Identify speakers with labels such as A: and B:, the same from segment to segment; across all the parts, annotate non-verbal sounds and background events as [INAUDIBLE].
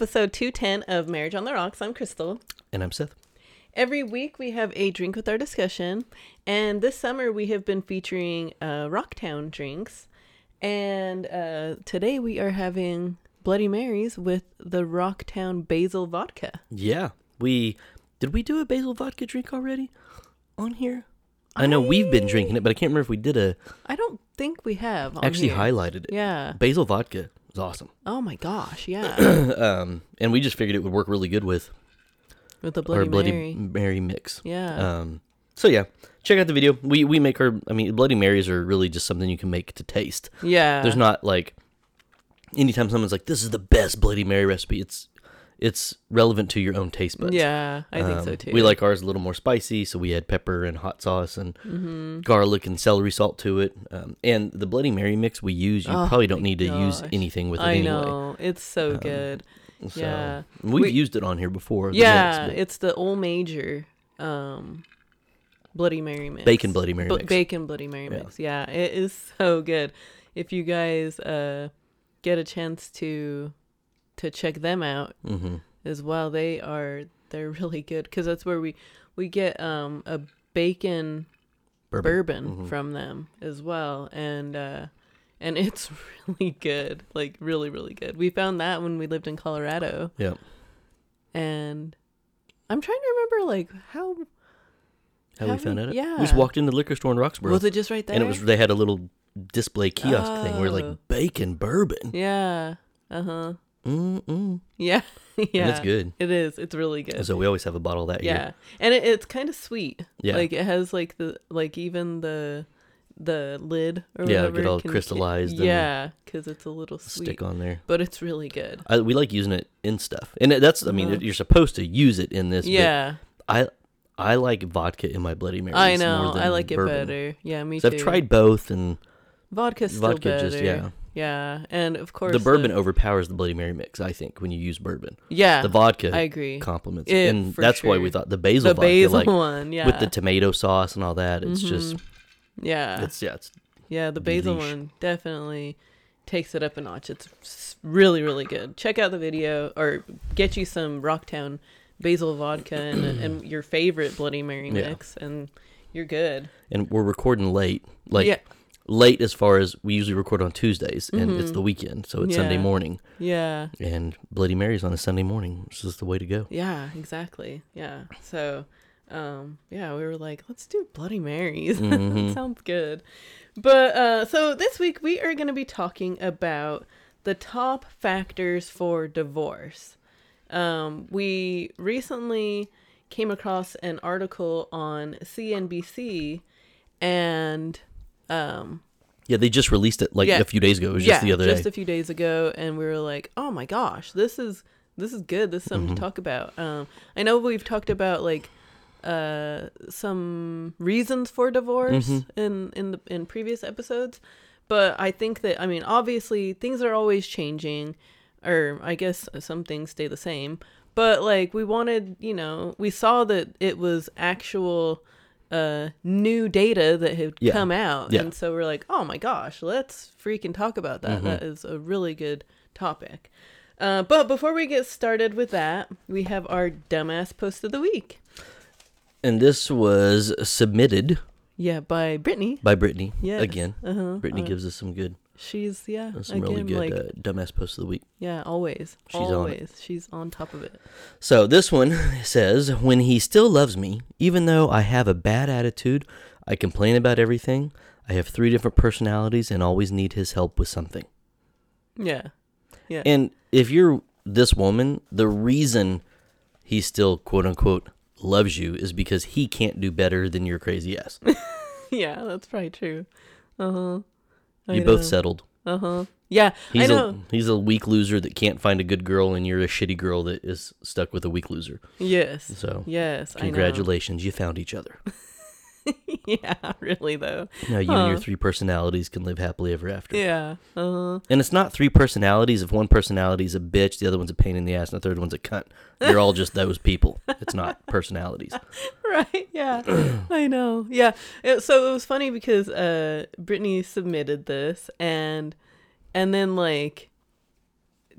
A: episode 210 of Marriage on the Rocks. I'm Crystal.
B: And I'm Seth.
A: Every week we have a drink with our discussion, and this summer we have been featuring uh, Rocktown drinks. And uh, today we are having Bloody Marys with the Rocktown Basil Vodka.
B: Yeah, we did we do a basil vodka drink already on here? I know we've been drinking it, but I can't remember if we did a
A: I don't think we have. On
B: actually
A: here.
B: highlighted it.
A: Yeah.
B: Basil vodka is awesome.
A: Oh my gosh. Yeah. [CLEARS THROAT]
B: um, and we just figured it would work really good with
A: with the Bloody,
B: our Bloody
A: Mary.
B: Mary mix.
A: Yeah.
B: Um, so yeah, check out the video. We we make our. I mean, Bloody Marys are really just something you can make to taste.
A: yeah.
B: There's not like anytime someone's like, "This is the best Bloody Mary recipe." It's it's relevant to your own taste buds.
A: Yeah, I think so
B: Um,
A: too.
B: We like ours a little more spicy, so we add pepper and hot sauce and
A: Mm-hmm.
B: garlic and celery salt to it. Um, and the Bloody Mary mix we use, you
A: Oh
B: probably don't need to use anything with it
A: I
B: anyway.
A: know. It's so
B: Um,
A: good.
B: So,
A: Yeah.
B: we've
A: We-
B: used it on here before.
A: Yeah,
B: mix,
A: it's the old major um Bloody Mary mix.
B: bacon Bloody Mary
A: Bl-
B: mix.
A: Bacon Bloody Mary
B: Yeah.
A: mix. Yeah, it is so good. If you guys uh get a chance to to check them out
B: hmm
A: as well, they are they're really good cuz that's where we we get um a bacon
B: Bourbon.
A: bourbon
B: Mhm.
A: from them as well and uh and [LAUGHS] it's really good like really really good we found that when we lived in colorado
B: Yeah.
A: and i'm trying to remember like how
B: How
A: How
B: we found
A: we-
B: out? it?
A: yeah.
B: We just walked in the liquor store in Roxborough,
A: was it just right there
B: and it was they had a little display kiosk thing. where are
A: Oh.
B: like bacon bourbon.
A: yeah uh-huh
B: Mm-mm.
A: yeah yeah [LAUGHS]
B: And it's good.
A: it is it's really good
B: So we always have a bottle that
A: yeah
B: here.
A: and it, it's kind of sweet
B: Yeah.
A: like it has like the like even the the lid or
B: Yeah,
A: whatever
B: get all
A: can-
B: crystallized and
A: yeah because it's a little sweet
B: Stick on there.
A: but it's really good
B: I, we like using it in stuff, and that's I mean
A: Uh-huh.
B: you're supposed to use it in this.
A: yeah
B: I I like vodka in my Bloody Marys.
A: I
B: more
A: know.
B: than
A: I like it better. Yeah, me too.
B: I've tried both, and
A: vodka's still
B: vodka
A: better.
B: just yeah.
A: Yeah, and of course
B: The bourbon overpowers the Bloody Mary mix. I think when you use bourbon,
A: Yeah,
B: the vodka
A: I agree.
B: complements,
A: It-
B: it, and that's why we thought the basil
A: the
B: vodka,
A: basil
B: like [LAUGHS]
A: one, yeah,
B: with the tomato sauce and all that. It's just
A: Mhm. yeah,
B: it's yeah, it's
A: yeah. The basil
B: delish.
A: one definitely takes it up a notch. It's really, really good. Check out the video or get you some Rocktown basil vodka and, [CLEARS THROAT] and your favorite Bloody Mary
B: Yeah.
A: mix, and you're good.
B: and we're recording late, like
A: yeah,
B: late as far as we usually record on Tuesdays, and it's
A: Mhm.
B: the weekend, so it's Sunday morning,
A: yeah.
B: and Bloody Mary's on a Sunday morning. This is the way to go.
A: Yeah, exactly. Yeah. So, um, yeah, we were like, let's do Bloody Marys. [LAUGHS]
B: Mhm.
A: Sounds good. But uh, so this week we are going to be talking about the top factors for divorce. Um, we recently came across an article on CNBC, and um,
B: Yeah, they just released it like
A: Yeah.
B: a few days ago. It was just the other day,
A: just
B: day.
A: a few days ago, and we were like, "Oh my gosh, this is this is good. This is something
B: Mm-hmm.
A: to talk about." Um, I know we've talked about like uh some reasons for divorce
B: Mhm.
A: in in the in previous episodes, but I think that I mean obviously things are always changing, or I guess some things stay the same. But like we wanted, you know, we saw that it was actual uh new data that had
B: Yeah.
A: come out
B: Yeah.
A: and so we're like oh my gosh let's freaking talk about that
B: Mhm.
A: That is a really good topic uh, but before we get started with that we have our dumbass post of the week
B: and this was submitted
A: yeah by brittany
B: by Brittany.
A: Yeah.
B: Again,
A: uh-huh
B: Brittany
A: uh,
B: gives us some good,
A: she's yeah
B: some
A: again
B: really good
A: like
B: uh, dumbass post of the week.
A: yeah always
B: She's on
A: always she's on top of it
B: So this one [LAUGHS] says, "When he still loves me, even though I have a bad attitude, I complain about everything. I have three different personalities and always need his help with something."
A: yeah yeah
B: And if you're this woman, the reason he still quote unquote loves you is because he can't do better than your crazy ass. [LAUGHS]
A: yeah that's probably true uh-huh I
B: You both settled.
A: uh-huh yeah
B: He's
A: i
B: a
A: know
B: he's a weak loser that can't find a good girl, and you're a shitty girl that is stuck with a weak loser.
A: yes
B: So
A: yes know.
B: congratulations, you found each other. [LAUGHS] [LAUGHS]
A: yeah really though
B: Now you and your three personalities can live happily ever after.
A: yeah uh-huh
B: And it's not three personalities. If one personality is a bitch, the other one's a pain in the ass, and the third one's a cunt. They're all just those people. It's not [LAUGHS] personalities. [LAUGHS]
A: right yeah [CLEARS THROAT] i know yeah It- so it was funny because uh brittany submitted this and and then like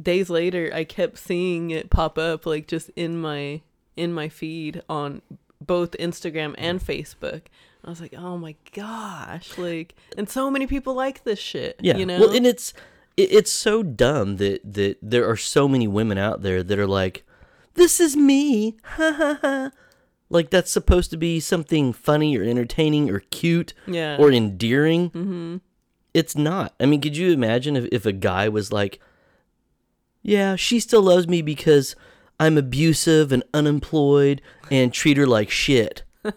A: days later I kept seeing it pop up like just in my in my feed on both Instagram and Facebook. I was like, "Oh my gosh." Like and so many people like this shit,
B: Yeah.
A: you know.
B: Well, and it's it, it's so dumb that that there are so many women out there that are like, "This is me." Ha ha ha. Like that's supposed to be something funny or entertaining or cute
A: yeah.
B: or endearing. Mm-hmm. It's not. I mean, could you imagine if, if a guy was like, "Yeah, she still loves me because I'm abusive and unemployed and treat her like shit." [LAUGHS]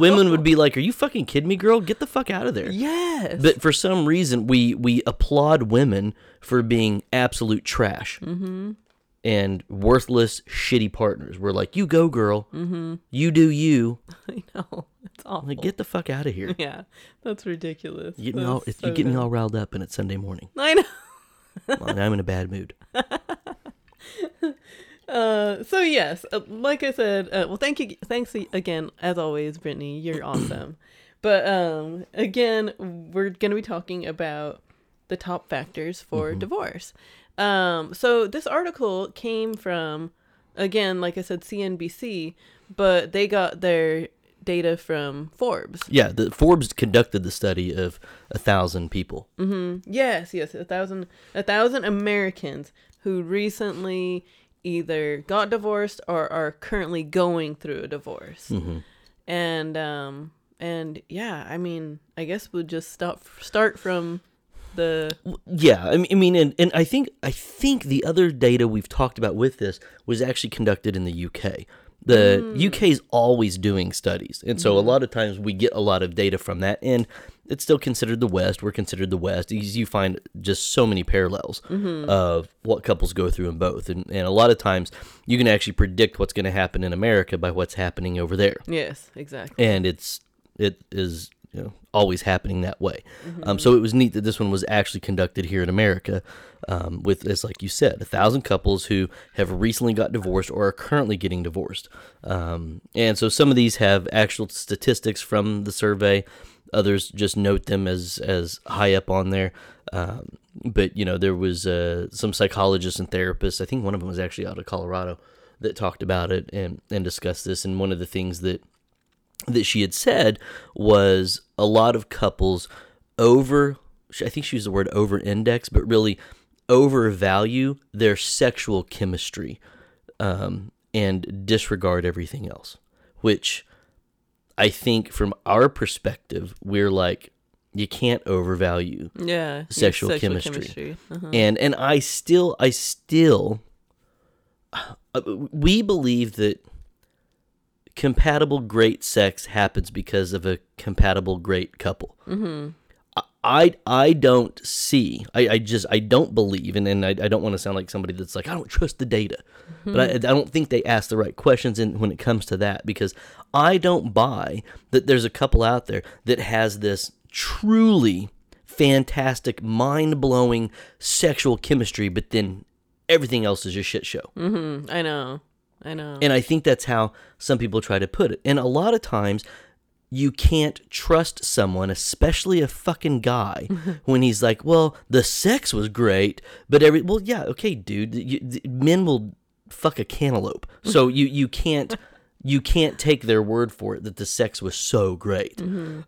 B: Women would be like, "Are you fucking kidding me, girl? Get the fuck out of there."
A: yes.
B: But for some reason, we we applaud women for being absolute trash mm-hmm. and worthless, shitty partners. We're like, you go, girl. Mm-hmm. You do you. [LAUGHS]
A: I know. It's awful.
B: Like, get the fuck out of here. [LAUGHS]
A: yeah. That's ridiculous.
B: You get me all,
A: That's
B: you
A: so
B: get me all riled up, and it's Sunday morning.
A: I know.
B: Well, I'm in a bad mood. [LAUGHS]
A: Uh, so yes, uh, like I said, uh, well, thank you, thanks again, as always, Brittany. You're [CLEARS THROAT] awesome. But um, again, we're gonna be talking about the top factors for divorce. Um, so this article came from, again, like I said, CNBC, but they got their data from Forbes.
B: Yeah, the Forbes conducted the study of a thousand people.
A: Yes, yes, a thousand, a thousand Americans who recently either got divorced or are currently going through a divorce, and um, and yeah, I mean, I guess we'll just stop start from the
B: Yeah, I mean, I mean, and, and I think I think the other data we've talked about with this was actually conducted in the UK. The mm. UK is always doing studies, and so a lot of times we get a lot of data from that, and it's still considered the West. We're considered the West. You find just so many parallels mm-hmm. of what couples go through in both, and, and a lot of times you can actually predict what's going to happen in America by what's happening over there
A: yes, exactly.
B: and it's it is you know always happening that way. Um, so it was neat that this one was actually conducted here in America, um, with as like you said, a thousand couples who have recently got divorced or are currently getting divorced. Um, and so some of these have actual statistics from the survey. Others just note them as as high up on there. Um, but you know there was uh, some psychologists and therapists. I think one of them was actually out of Colorado that talked about it and and discussed this. And one of the things that that she had said was a lot of couples over I think she used the word over index, but really overvalue their sexual chemistry um, and disregard everything else. Which I think from our perspective, we're like, you can't overvalue
A: Yeah, your
B: Sexual chemistry.
A: Uh-huh.
B: and and I still I still uh, we believe that compatible great sex happens because of a compatible great couple. Mm-hmm. I I don't see I, I just I don't believe and, and I, I don't want to sound like somebody that's like I don't trust the data, but I, I don't think they ask the right questions in, when it comes to that because I don't buy that there's a couple out there that has this truly fantastic, mind blowing sexual chemistry, but then everything else is a shit show.
A: Mm, I know, I know.
B: And I think that's how some people try to put it. And a lot of times, you can't trust someone, especially a fucking guy, [LAUGHS] when he's like, "Well, the sex was great, but every well, yeah, okay, dude, you, men will fuck a cantaloupe, [LAUGHS] so you you can't." You can't take their word for it that the sex was so great.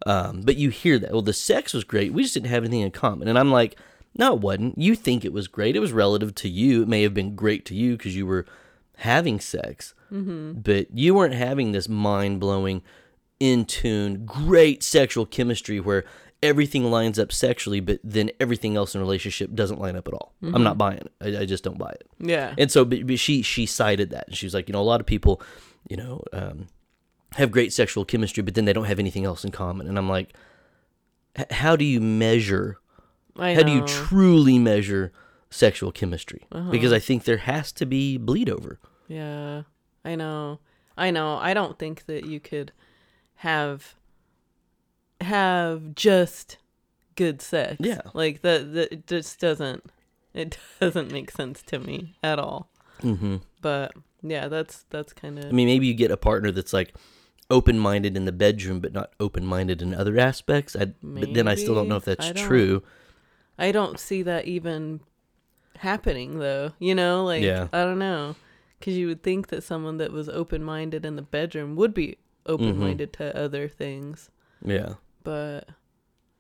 B: Um, but you hear that, well, the sex was great. We just didn't have anything in common. And I'm like, no, it wasn't. You think it was great. It was relative to you. It may have been great to you because you were having sex, but you weren't having this mind blowing, in tune, great sexual chemistry where everything lines up sexually, but then everything else in a relationship doesn't line up at all. I'm not buying it. I, I just don't buy it.
A: yeah,
B: And so, but, but she she cited that, and she was like, you know, a lot of people, you know, um, have great sexual chemistry, but then they don't have anything else in common. And I'm like, how do you measure? How do you truly measure sexual chemistry?
A: Uh-huh.
B: Because I think there has to be bleed over.
A: Yeah, I know. I know. I don't think that you could have have just good sex.
B: Yeah.
A: Like that that it just doesn't it [LAUGHS] doesn't make sense to me at all.
B: hmm
A: But yeah, that's that's kind of.
B: I mean, maybe you get a partner that's like open minded in the bedroom, but not open minded in other aspects. I, but then I still don't know if that's
A: I
B: true.
A: I don't see that even happening though. You know, like
B: Yeah.
A: I don't know, because you would think that someone that was open minded in the bedroom would be open minded to other things,
B: Yeah.
A: but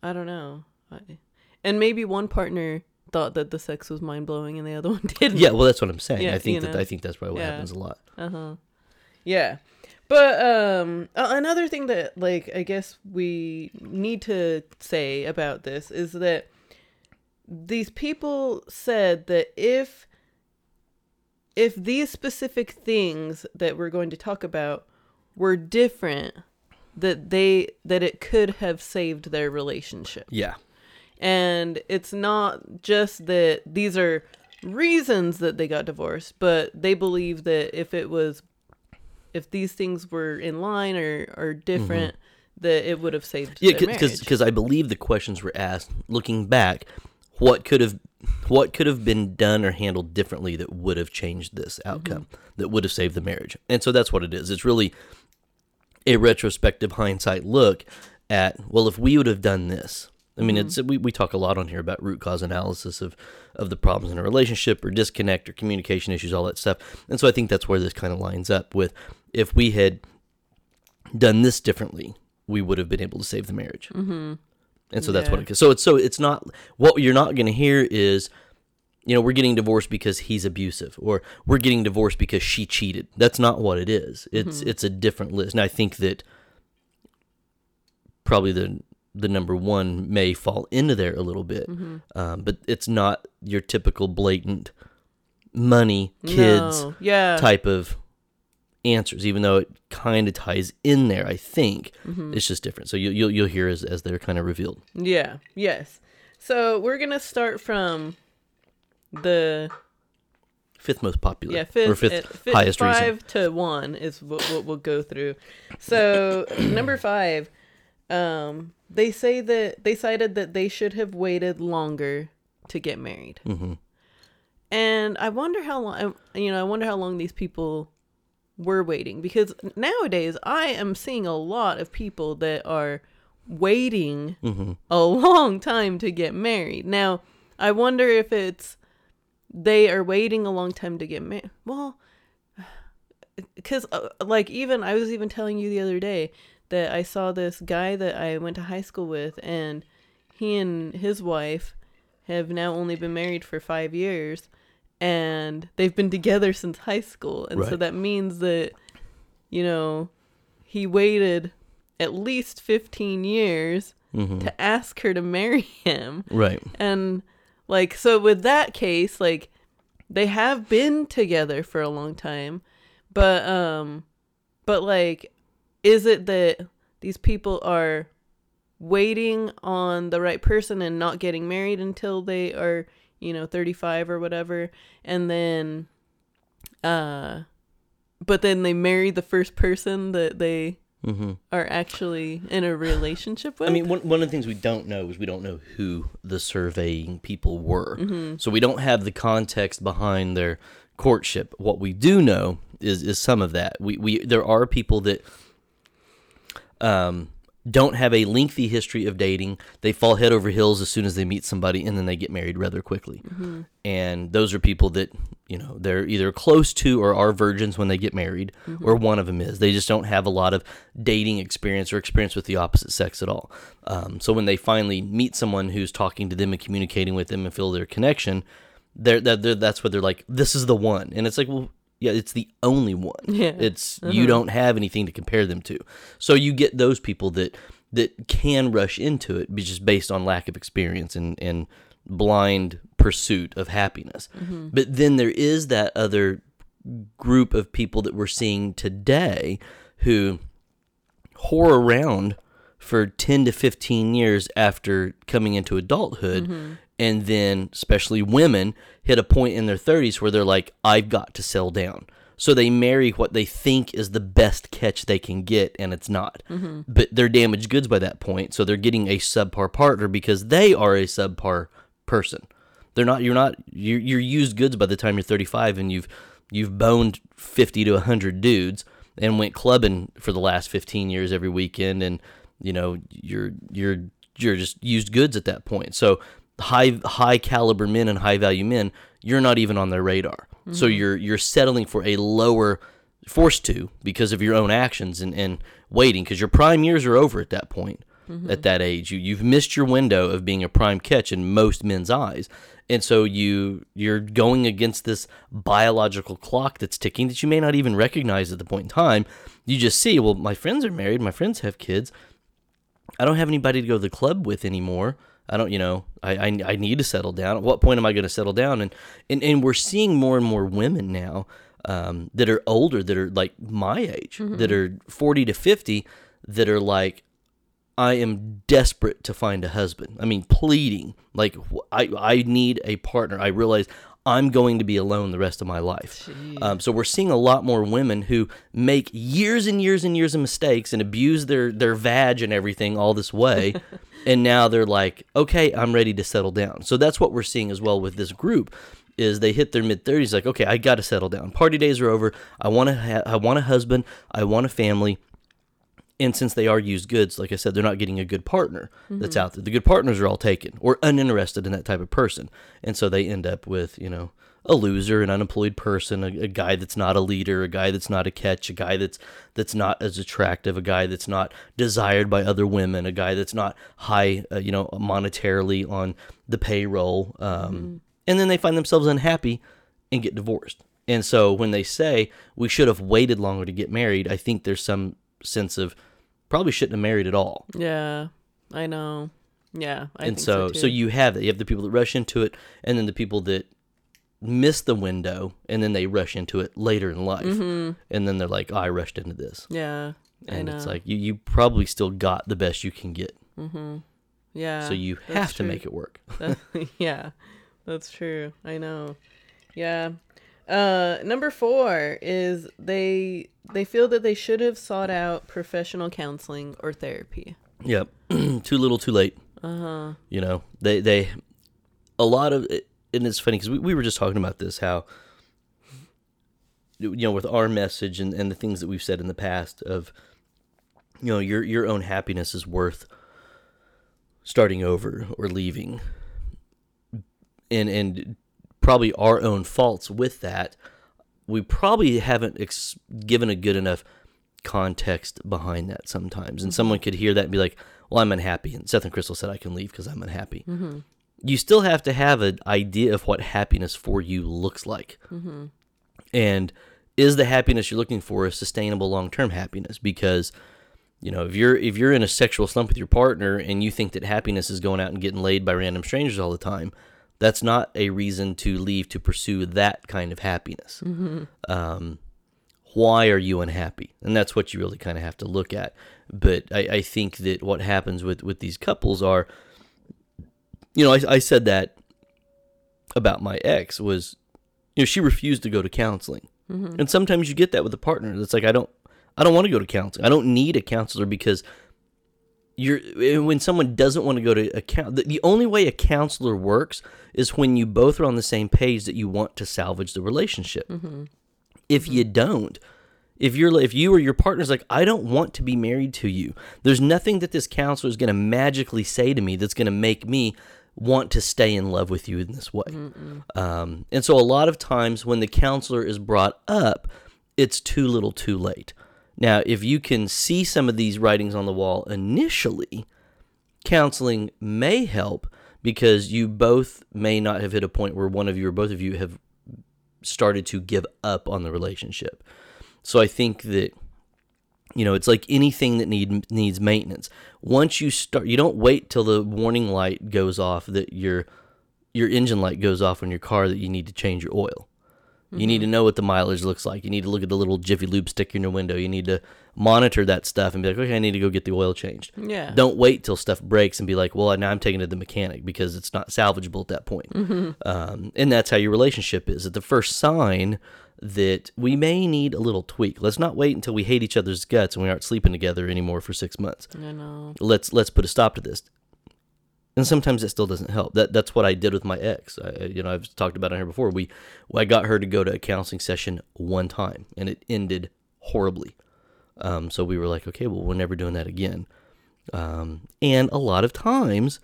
A: I don't know. I, and maybe one partner thought that the sex was mind blowing and the other [LAUGHS] one didn't.
B: Yeah, well, that's what I'm saying.
A: Yeah,
B: I think
A: you
B: that
A: know.
B: I think that's probably what
A: Yeah.
B: happens a lot.
A: Uh huh. Yeah. But um another thing that like I guess we need to say about this is that these people said that if if these specific things that we're going to talk about were different that they that it could have saved their relationship
B: Yeah.
A: and it's not just that these are reasons that they got divorced but they believe that if it was if these things were in line or or different that it would have saved
B: Mm-hmm. Yeah, because because I believe the questions were asked looking back, what could have what could have been done or handled differently that would have changed this outcome that would have saved the marriage. And so that's what it is. It's really a retrospective hindsight look at well if we would have done this. I mean, it's we, we talk a lot on here about root cause analysis of of the problems in a relationship or disconnect or communication issues, all that stuff. And so I think that's where this kind of lines up with if we had done this differently, we would have been able to save the marriage. Mm-hmm. And so that's what
A: Yeah.
B: it is. So it's so it's not what you're not going to hear is, you know, we're getting divorced because he's abusive, or we're getting divorced because she cheated. That's not what it is. It's it's a different list. And I think that probably the the number one may fall into there a little bit, um, but it's not your typical blatant money kids
A: No. yeah
B: type of answers, even though it kind of ties in there. I think it's just different. So you, you'll you'll hear as as they're kind of revealed.
A: yeah yes so we're gonna start from the
B: Fifth most popular,
A: Yeah, fifth,
B: or fifth
A: uh, fi-
B: highest reason.
A: five to one is what, what we'll go through. So [CLEARS THROAT] number five, um, they say that they cited that they should have waited longer to get married,
B: hmm
A: and I wonder how long. You know, I wonder how long these people were waiting because nowadays I am seeing a lot of people that are waiting
B: hmm
A: a long time to get married. Now, I wonder if it's they are waiting a long time to get married. Well, [SIGHS] because uh, like even I was even telling you the other day that I saw this guy that I went to high school with, and he and his wife have now only been married for five years, and they've been together since high school, and so that means that you know he waited at least 15 years
B: hmm
A: to ask her to marry him.
B: Right.
A: And like so with that case, like they have been together for a long time, but um but like is it that these people are waiting on the right person and not getting married until they are, you know, 35 or whatever and then uh but then they marry the first person that they
B: hmm
A: are actually in a relationship with?
B: I mean, one, one of the things we don't know is we don't know who the surveying people were.
A: Mm-hmm.
B: So we don't have the context behind their courtship. What we do know is is some of that. We we there are people that um don't have a lengthy history of dating. They fall head over heels as soon as they meet somebody and then they get married rather quickly.
A: Mm-hmm.
B: And those are people that, you know, they're either close to or are virgins when they get married, or one of them is. They just don't have a lot of dating experience or experience with the opposite sex at all. Um, so when they finally meet someone who's talking to them and communicating with them and feel their connection, they're, they're, they're, that's what they're like, this is the one. And it's like, well, yeah, it's the only one. [LAUGHS]
A: Yeah.
B: It's you uh-huh. don't have anything to compare them to. So you get those people that that can rush into it just based on lack of experience and and blind pursuit of happiness. Mm-hmm. But then there is that other group of people that we're seeing today who whore around for 10 to 15 years after coming into adulthood mm-hmm. And then especially women hit a point in their 30s where they're like I've got to sell down. So they marry what they think is the best catch they can get and it's not. Mm-hmm. But they're damaged goods by that point, so they're getting a subpar partner because they are a subpar person. They're not you're not you're, you're used goods by the time you're 35 and you've you've boned 50 to 100 dudes and went clubbing for the last 15 years every weekend and you know you're you're you're just used goods at that point so high high caliber men and high value men you're not even on their radar. So mm-hmm. you're you're settling for a lower forced to because of your own actions and, and waiting because your prime years are over at that point mm-hmm. at that age. You, you've missed your window of being a prime catch in most men's eyes. And so you you're going against this biological clock that's ticking that you may not even recognize at the point in time. You just see well my friends are married my friends have kids. I don't have anybody to go to the club with anymore. I don't, you know, I, I, I need to settle down. At what point am I going to settle down? And, and, and we're seeing more and more women now um, that are older, that are like my age, that are 40 to 50, that are like, I am desperate to find a husband. I mean, pleading, like, I, I need a partner. I realize I'm going to be alone the rest of my life. Um, so we're seeing a lot more women who make years and years and years of mistakes and abuse their their vag and everything all this way, [LAUGHS] and now they're like, okay, I'm ready to settle down. So that's what we're seeing as well with this group. Is they hit their mid thirties, like, okay, I got to settle down. Party days are over. I want to. Ha- I want a husband. I want a family and since they are used goods, like I said, they're not getting a good partner that's out there. The good partners are all taken or uninterested in that type of person, and so they end up with you know a loser, an unemployed person, a, a guy that's not a leader, a guy that's not a catch, a guy that's that's not as attractive, a guy that's not desired by other women, a guy that's not high, uh, you know, monetarily on the payroll, um, and then they find themselves unhappy and get divorced. And so when they say we should have waited longer to get married, I think there's some sense of probably shouldn't have married at all.
A: Yeah, I know. Yeah, I
B: and
A: think
B: so
A: so,
B: so, you have that. You have the people that rush into it and then the people that miss the window and then they rush into it later in life. And then they're like, oh, I rushed into this.
A: yeah, Mm-hmm.
B: And it's like you, you probably still got the best you can get. Mm-hmm.
A: yeah.
B: so you have to make it work. [LAUGHS]
A: yeah, that's true. I know. Yeah. Uh, number four is they they feel that they should have sought out professional counseling or therapy.
B: Yep. [CLEARS THROAT] too little, too late.
A: Uh huh.
B: You know, they they a lot of and it's funny because we, we were just talking about this how you know with our message and, and the things that we've said in the past of you know your your own happiness is worth starting over or leaving and and probably our own faults with that we probably haven't ex- given a good enough context behind that sometimes. And someone could hear that and be like well i'm unhappy. And seth and crystal said i can leave because i'm unhappy. Mm-hmm. You still have to have an idea of what happiness for you looks like. Mm-hmm. And is the happiness you're looking for a sustainable long-term happiness? Because you know if you're if you're in a sexual slump with your partner and you think that happiness is going out and getting laid by random strangers all the time that's not a reason to leave to pursue that kind of happiness. Um, why are you unhappy? And that's what you really kind of have to look at. But I, I think that what happens with with these couples are you know I, I said that about my ex was you know she refused to go to counseling. And sometimes you get that with a partner that's like i don't i don't want to go to counseling. I don't need a counselor because you're when someone doesn't want to go to a count the, the only way a counselor works is when you both are on the same page that you want to salvage the relationship. If you don't if you're if you or your partner's like i don't want to be married to you there's nothing that this counselor is going to magically say to me that's going to make me want to stay in love with you in this way. Um, and so a lot of times when the counselor is brought up it's too little too late now if you can see some of these writings on the wall initially counseling may help because you both may not have hit a point where one of you or both of you have started to give up on the relationship. So I think that you know, it's like anything that need needs maintenance. Once you start you don't wait till the warning light goes off that your your engine light goes off on your car that you need to change your oil. You need to know what the mileage looks like. You need to look at the little Jiffy Lube sticker in your window. You need to monitor that stuff and be like, okay, I need to go get the oil changed.
A: Yeah.
B: Don't wait till stuff breaks and be like, well, now I'm taking it to the mechanic because it's not salvageable at that point. Um, and that's how your relationship is. At the first sign that we may need a little tweak. Let's not wait until we hate each other's guts and we aren't sleeping together anymore for six months.
A: I know.
B: Let's let's put a stop to this. And sometimes it still doesn't help. That that's what I did with my ex. I, you know, I've talked about it here before. We I got her to go to a counseling session one time, and it ended horribly. Um, so we were like, okay, well, we're never doing that again. Um, and a lot of times,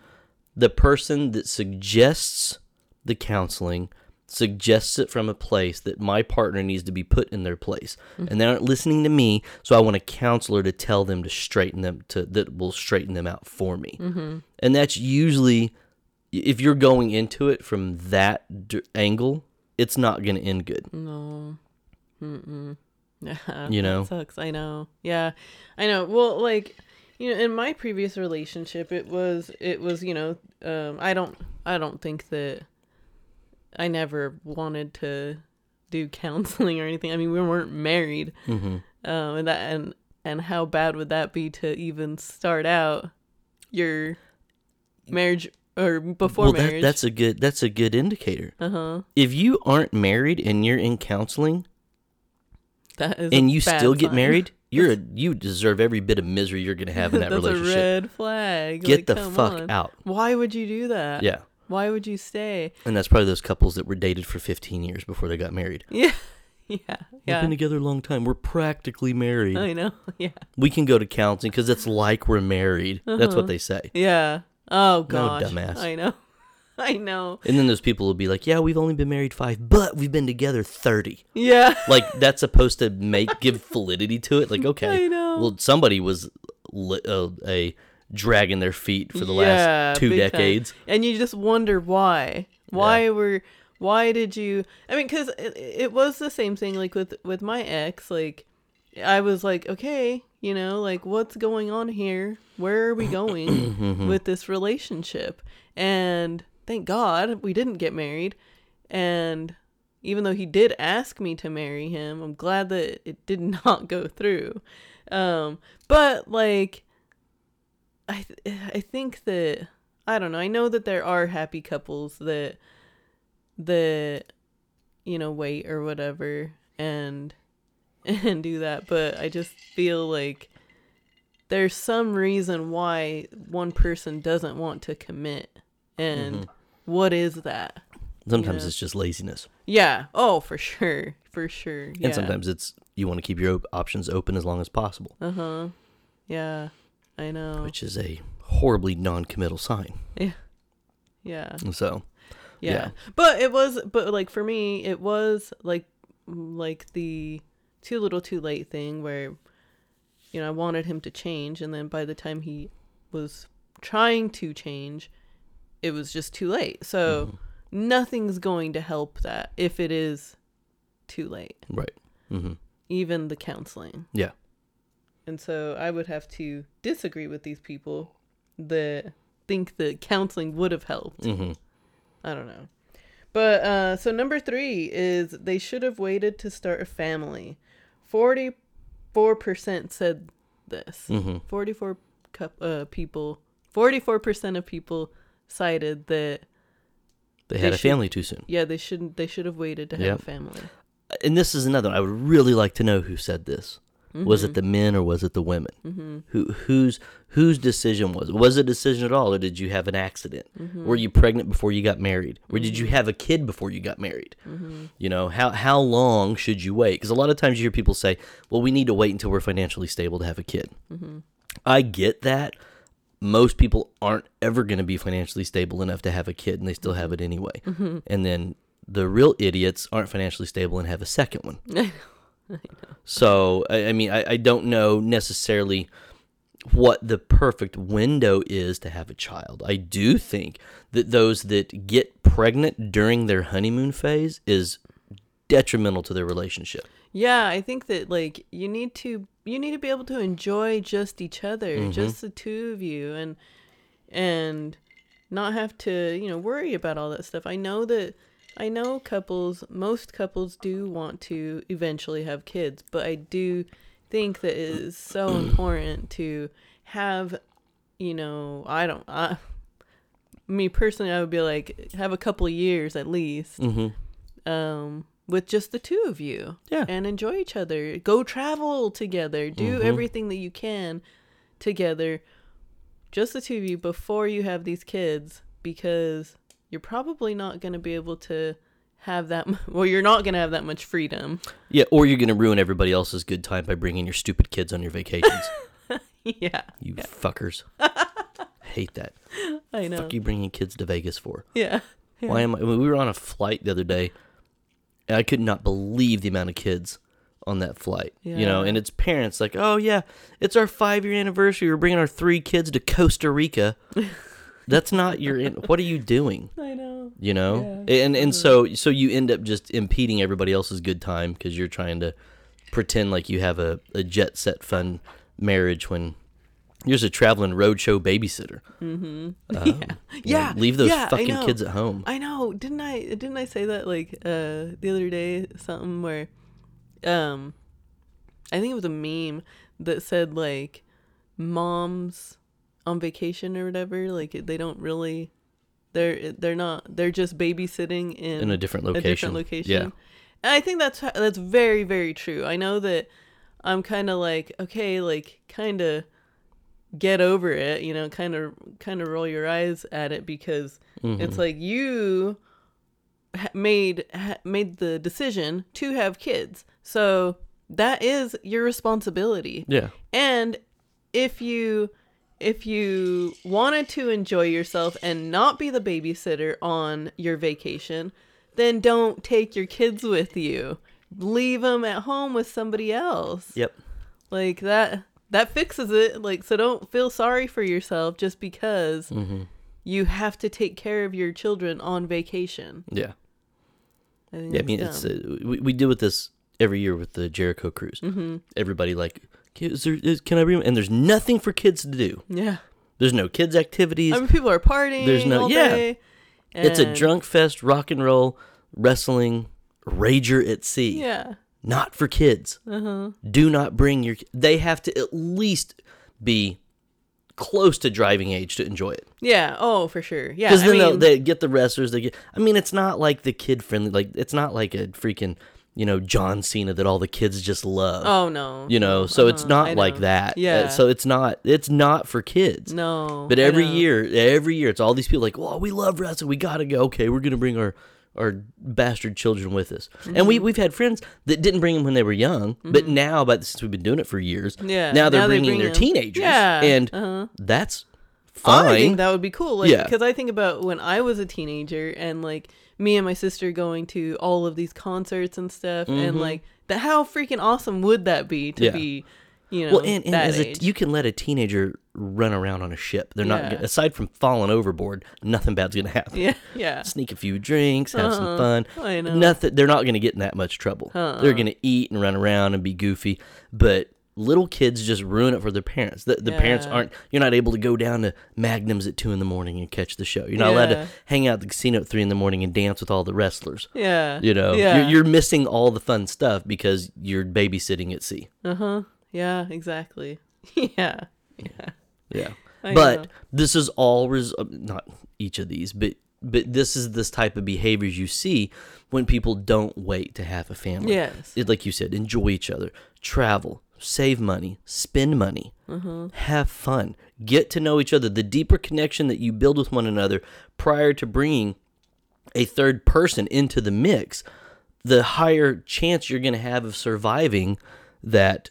B: the person that suggests the counseling suggests it from a place that my partner needs to be put in their place, and they aren't listening to me. So I want a counselor to tell them to straighten them to that will straighten them out for me, and that's usually if you're going into it from that d- angle, it's not going to end good.
A: No. Mm-mm. [LAUGHS] Yeah.
B: You know?
A: That sucks. I know. Yeah. I know. Well, like, you know, in my previous relationship, it was, it was, you know, um, I don't, I don't think that I never wanted to do counseling or anything. I mean, we weren't married.
B: hmm
A: Um, and that, and, and how bad would that be to even start out your marriage or before
B: Well, that,
A: marriage?
B: that's a good that's a good indicator.
A: uh huh.
B: If you aren't married and you're in counseling
A: That is,
B: and you still get
A: sign.
B: married, [LAUGHS] you're a, you deserve every bit of misery you're going to have in that
A: That's
B: relationship.
A: a red flag.
B: Get
A: Like,
B: the fuck
A: on.
B: out.
A: Why would you do that?
B: Yeah.
A: Why would you stay?
B: And that's probably those couples that were dated for 15 years before they got married. [LAUGHS]
A: Yeah. Yeah.
B: We've
A: Yeah.
B: been together a long time. We're practically married.
A: I know. [LAUGHS] Yeah.
B: We can go to counseling because it's like we're married. That's
A: Uh-huh.
B: what they say.
A: Yeah. Oh gosh.
B: dumbass.
A: I know. [LAUGHS] I know.
B: And then those people will be like, "Yeah, we've only been married five, but we've been together 30."
A: Yeah.
B: Like that's supposed to make give validity to it. Like, okay,
A: I know.
B: well, somebody was li- uh, a dragging their feet for the
A: Yeah,
B: last two
A: big time.
B: decades.
A: And you just wonder why. Why were why did you I mean cuz it, it was the same thing like with with my ex like I was like, okay, you know, like what's going on here? Where are we going [COUGHS] with this relationship? And thank God we didn't get married. And even though he did ask me to marry him, I'm glad that it did [LAUGHS] not go through. Um, but like, I th- I think that I don't know. I know that there are happy couples that that you know wait or whatever and [LAUGHS] and do that, but I just feel like there's some reason why one person doesn't want to commit. And what is that?
B: Sometimes
A: Yeah.
B: it's just laziness,
A: Yeah. Oh, for sure. For sure. Yeah.
B: and sometimes it's you want to keep your op- options open as long as possible,
A: Uh huh. Yeah. I know.
B: which is a horribly non-committal sign.
A: Yeah. Yeah.
B: So,
A: Yeah.
B: Yeah.
A: But it was but like for me it was like like the too little too late thing where you know I wanted him to change and then by the time he was trying to change it was just too late. So
B: Mm-hmm.
A: nothing's going to help that if it is too late.
B: right, hmm
A: Even the counseling.
B: yeah,
A: And so I would have to disagree with these people that think that counseling would have helped.
B: hmm
A: I don't know. But uh so number 3 is they should have waited to start a family. 44% said this.
B: hmm
A: 44 cup uh people 44% of people cited that
B: they
A: They
B: had a
A: should-
B: family too soon.
A: yeah, they shouldn't they should have waited to have
B: Yep.
A: a family.
B: And this is another. one. I would really like to know who said this. Was it the men or was it the women?
A: Mm-hmm.
B: Who whose whose decision was? it? Was it a decision at all, or did you have an accident?
A: Mm-hmm.
B: Were you pregnant before you got married, or did you have a kid before you got married?
A: Mm-hmm.
B: You know how how long should you wait? Because a lot of times you hear people say, "Well, we need to wait until we're financially stable to have a kid."
A: Mm-hmm.
B: I get that. Most people aren't ever going to be financially stable enough to have a kid, and they still have it anyway.
A: Mm-hmm.
B: And then the real idiots aren't financially stable and have a second one. [LAUGHS] [LAUGHS] So I, I mean, I, I don't know necessarily what the perfect window is to have a child. I do think that those that get pregnant during their honeymoon phase is detrimental to their relationship.
A: Yeah, I think that like you need to you need to be able to enjoy just each other,
B: Mm-hmm.
A: just the two of you and and not have to, you know, worry about all that stuff. I know that I know couples, most couples do want to eventually have kids, but I do think that it is so important to have, you know, I don't I me personally I would be like have a couple years at least
B: Mm-hmm.
A: um with just the two of you
B: Yeah.
A: and enjoy each other go travel together do
B: Mhm.
A: everything that you can together just the two of you before you have these kids because you're probably not going to be able to have that well you're not going to have that much freedom
B: Yeah, or you're gonna ruin everybody else's good time by bringing your stupid kids on your vacations. [LAUGHS]
A: yeah
B: you fuckers. [LAUGHS] Hate that.
A: i know
B: Fuck you bringing kids to Vegas for?
A: yeah
B: Why am I? Mean, we were on a flight the other day And I could not believe the amount of kids on that flight. You know, and it's parents like, "Oh yeah, it's our 5-year anniversary. We're bringing our 3 kids to Costa Rica." [LAUGHS] [LAUGHS] That's not your in- what are you doing?
A: I know.
B: You know? And and so so you end up just impeding everybody else's good time cuz you're trying to pretend like you have a, a jet set fun marriage when you're just a traveling roadshow babysitter. Um, [LAUGHS]
A: yeah.
B: you know,
A: Yeah.
B: leave those
A: yeah,
B: fucking kids at home.
A: I know. Didn't I? Didn't I say that like uh the other day? Something where, um, I think it was a meme that said like, moms on vacation or whatever. Like they don't really, they're they're not. They're just babysitting in
B: In a different
A: A
B: location.
A: different location.
B: Yeah.
A: And I think that's that's very very true. I know that I'm kind of like okay, like kind of get over it, you know, kind of kind of roll your eyes at it because
B: Mm-hmm.
A: it's like you made made the decision to have kids. So that is your responsibility.
B: Yeah.
A: And if you if you wanted to enjoy yourself and not be the babysitter on your vacation, then don't take your kids with you. Leave them at home with somebody else.
B: Yep.
A: Like that that fixes it. Like so don't feel sorry for yourself just because
B: Mm-hmm.
A: you have to take care of your children on vacation.
B: Yeah.
A: I,
B: Yeah, I mean, it's uh, we, we deal with this every year with the Jericho cruise. Mm-hmm. Everybody like, "Can- is there, is, can I bring? And there's nothing for kids to do.
A: yeah.
B: There's no kids activities.
A: I mean, people are partying.
B: There's no- yeah.
A: day,
B: it's a drunk fest, rock and roll, wrestling, rager at sea.
A: Yeah.
B: Not for kids.
A: Uh-huh.
B: Do not bring your. They have to at least be close to driving age to enjoy it.
A: Yeah. Oh, for sure. Yeah.
B: Because then they'll
A: mean,
B: they get the wrestlers. They get. I mean, it's not like the kid friendly. Like it's not like a freaking you know John Cena that all the kids just love.
A: oh no.
B: you know, so it's
A: Uh-huh,
B: not
A: I
B: like
A: know.
B: that. Uh,
A: Yeah.
B: so it's not. It's not for kids.
A: No.
B: But every year, every year, it's all these people like, well, we love wrestling. We gotta go. Okay, we're gonna bring our our bastard children with us. And
A: Mm-hmm.
B: we we've had friends that didn't bring them when they were young, but now, but since we've been doing it for years,
A: Yeah,
B: now they're
A: now they
B: bringing
A: bring
B: their
A: them.
B: teenagers.
A: Yeah,
B: and
A: uh-huh.
B: that's fine.
A: I think that would be cool. Like,
B: Yeah.
A: because I think about when I was a teenager and like me and my sister going to all of these concerts and stuff, and like that. How freaking awesome would that be to
B: Mm-hmm. Yeah.
A: be, you know,
B: well, and, and
A: that
B: as a,
A: age?
B: you can let a teenager run around on a ship. They're not
A: Yeah.
B: gonna- aside from falling overboard, nothing bad's gonna happen.
A: yeah, yeah, [LAUGHS]
B: sneak a few drinks, have some
A: Uh-huh.
B: fun.
A: I know.
B: Nothing. They're not going to get in that much trouble.
A: Uh-uh.
B: They're going to eat and run around and be goofy. But little kids just ruin it for their parents. The, the parents aren't. You're not able to go down to Magnums at two in the morning and catch the show. You're not allowed to hang out at the casino at three in the morning and dance with all the wrestlers.
A: yeah,
B: You know,
A: yeah,
B: you're, you're missing all the fun stuff because you're babysitting at sea.
A: uh huh, yeah, exactly, [LAUGHS] yeah, yeah,
B: Yeah.
A: I
B: but
A: know.
B: this is all res- uh, not each of these, but but this is this type of behaviors you see when people don't wait to have a family.
A: yes,
B: It, like you said, enjoy each other, travel, save money, spend money,
A: Mm-hmm.
B: have fun, get to know each other. The deeper connection that you build with one another prior to bringing a third person into the mix, the higher chance you're going to have of surviving that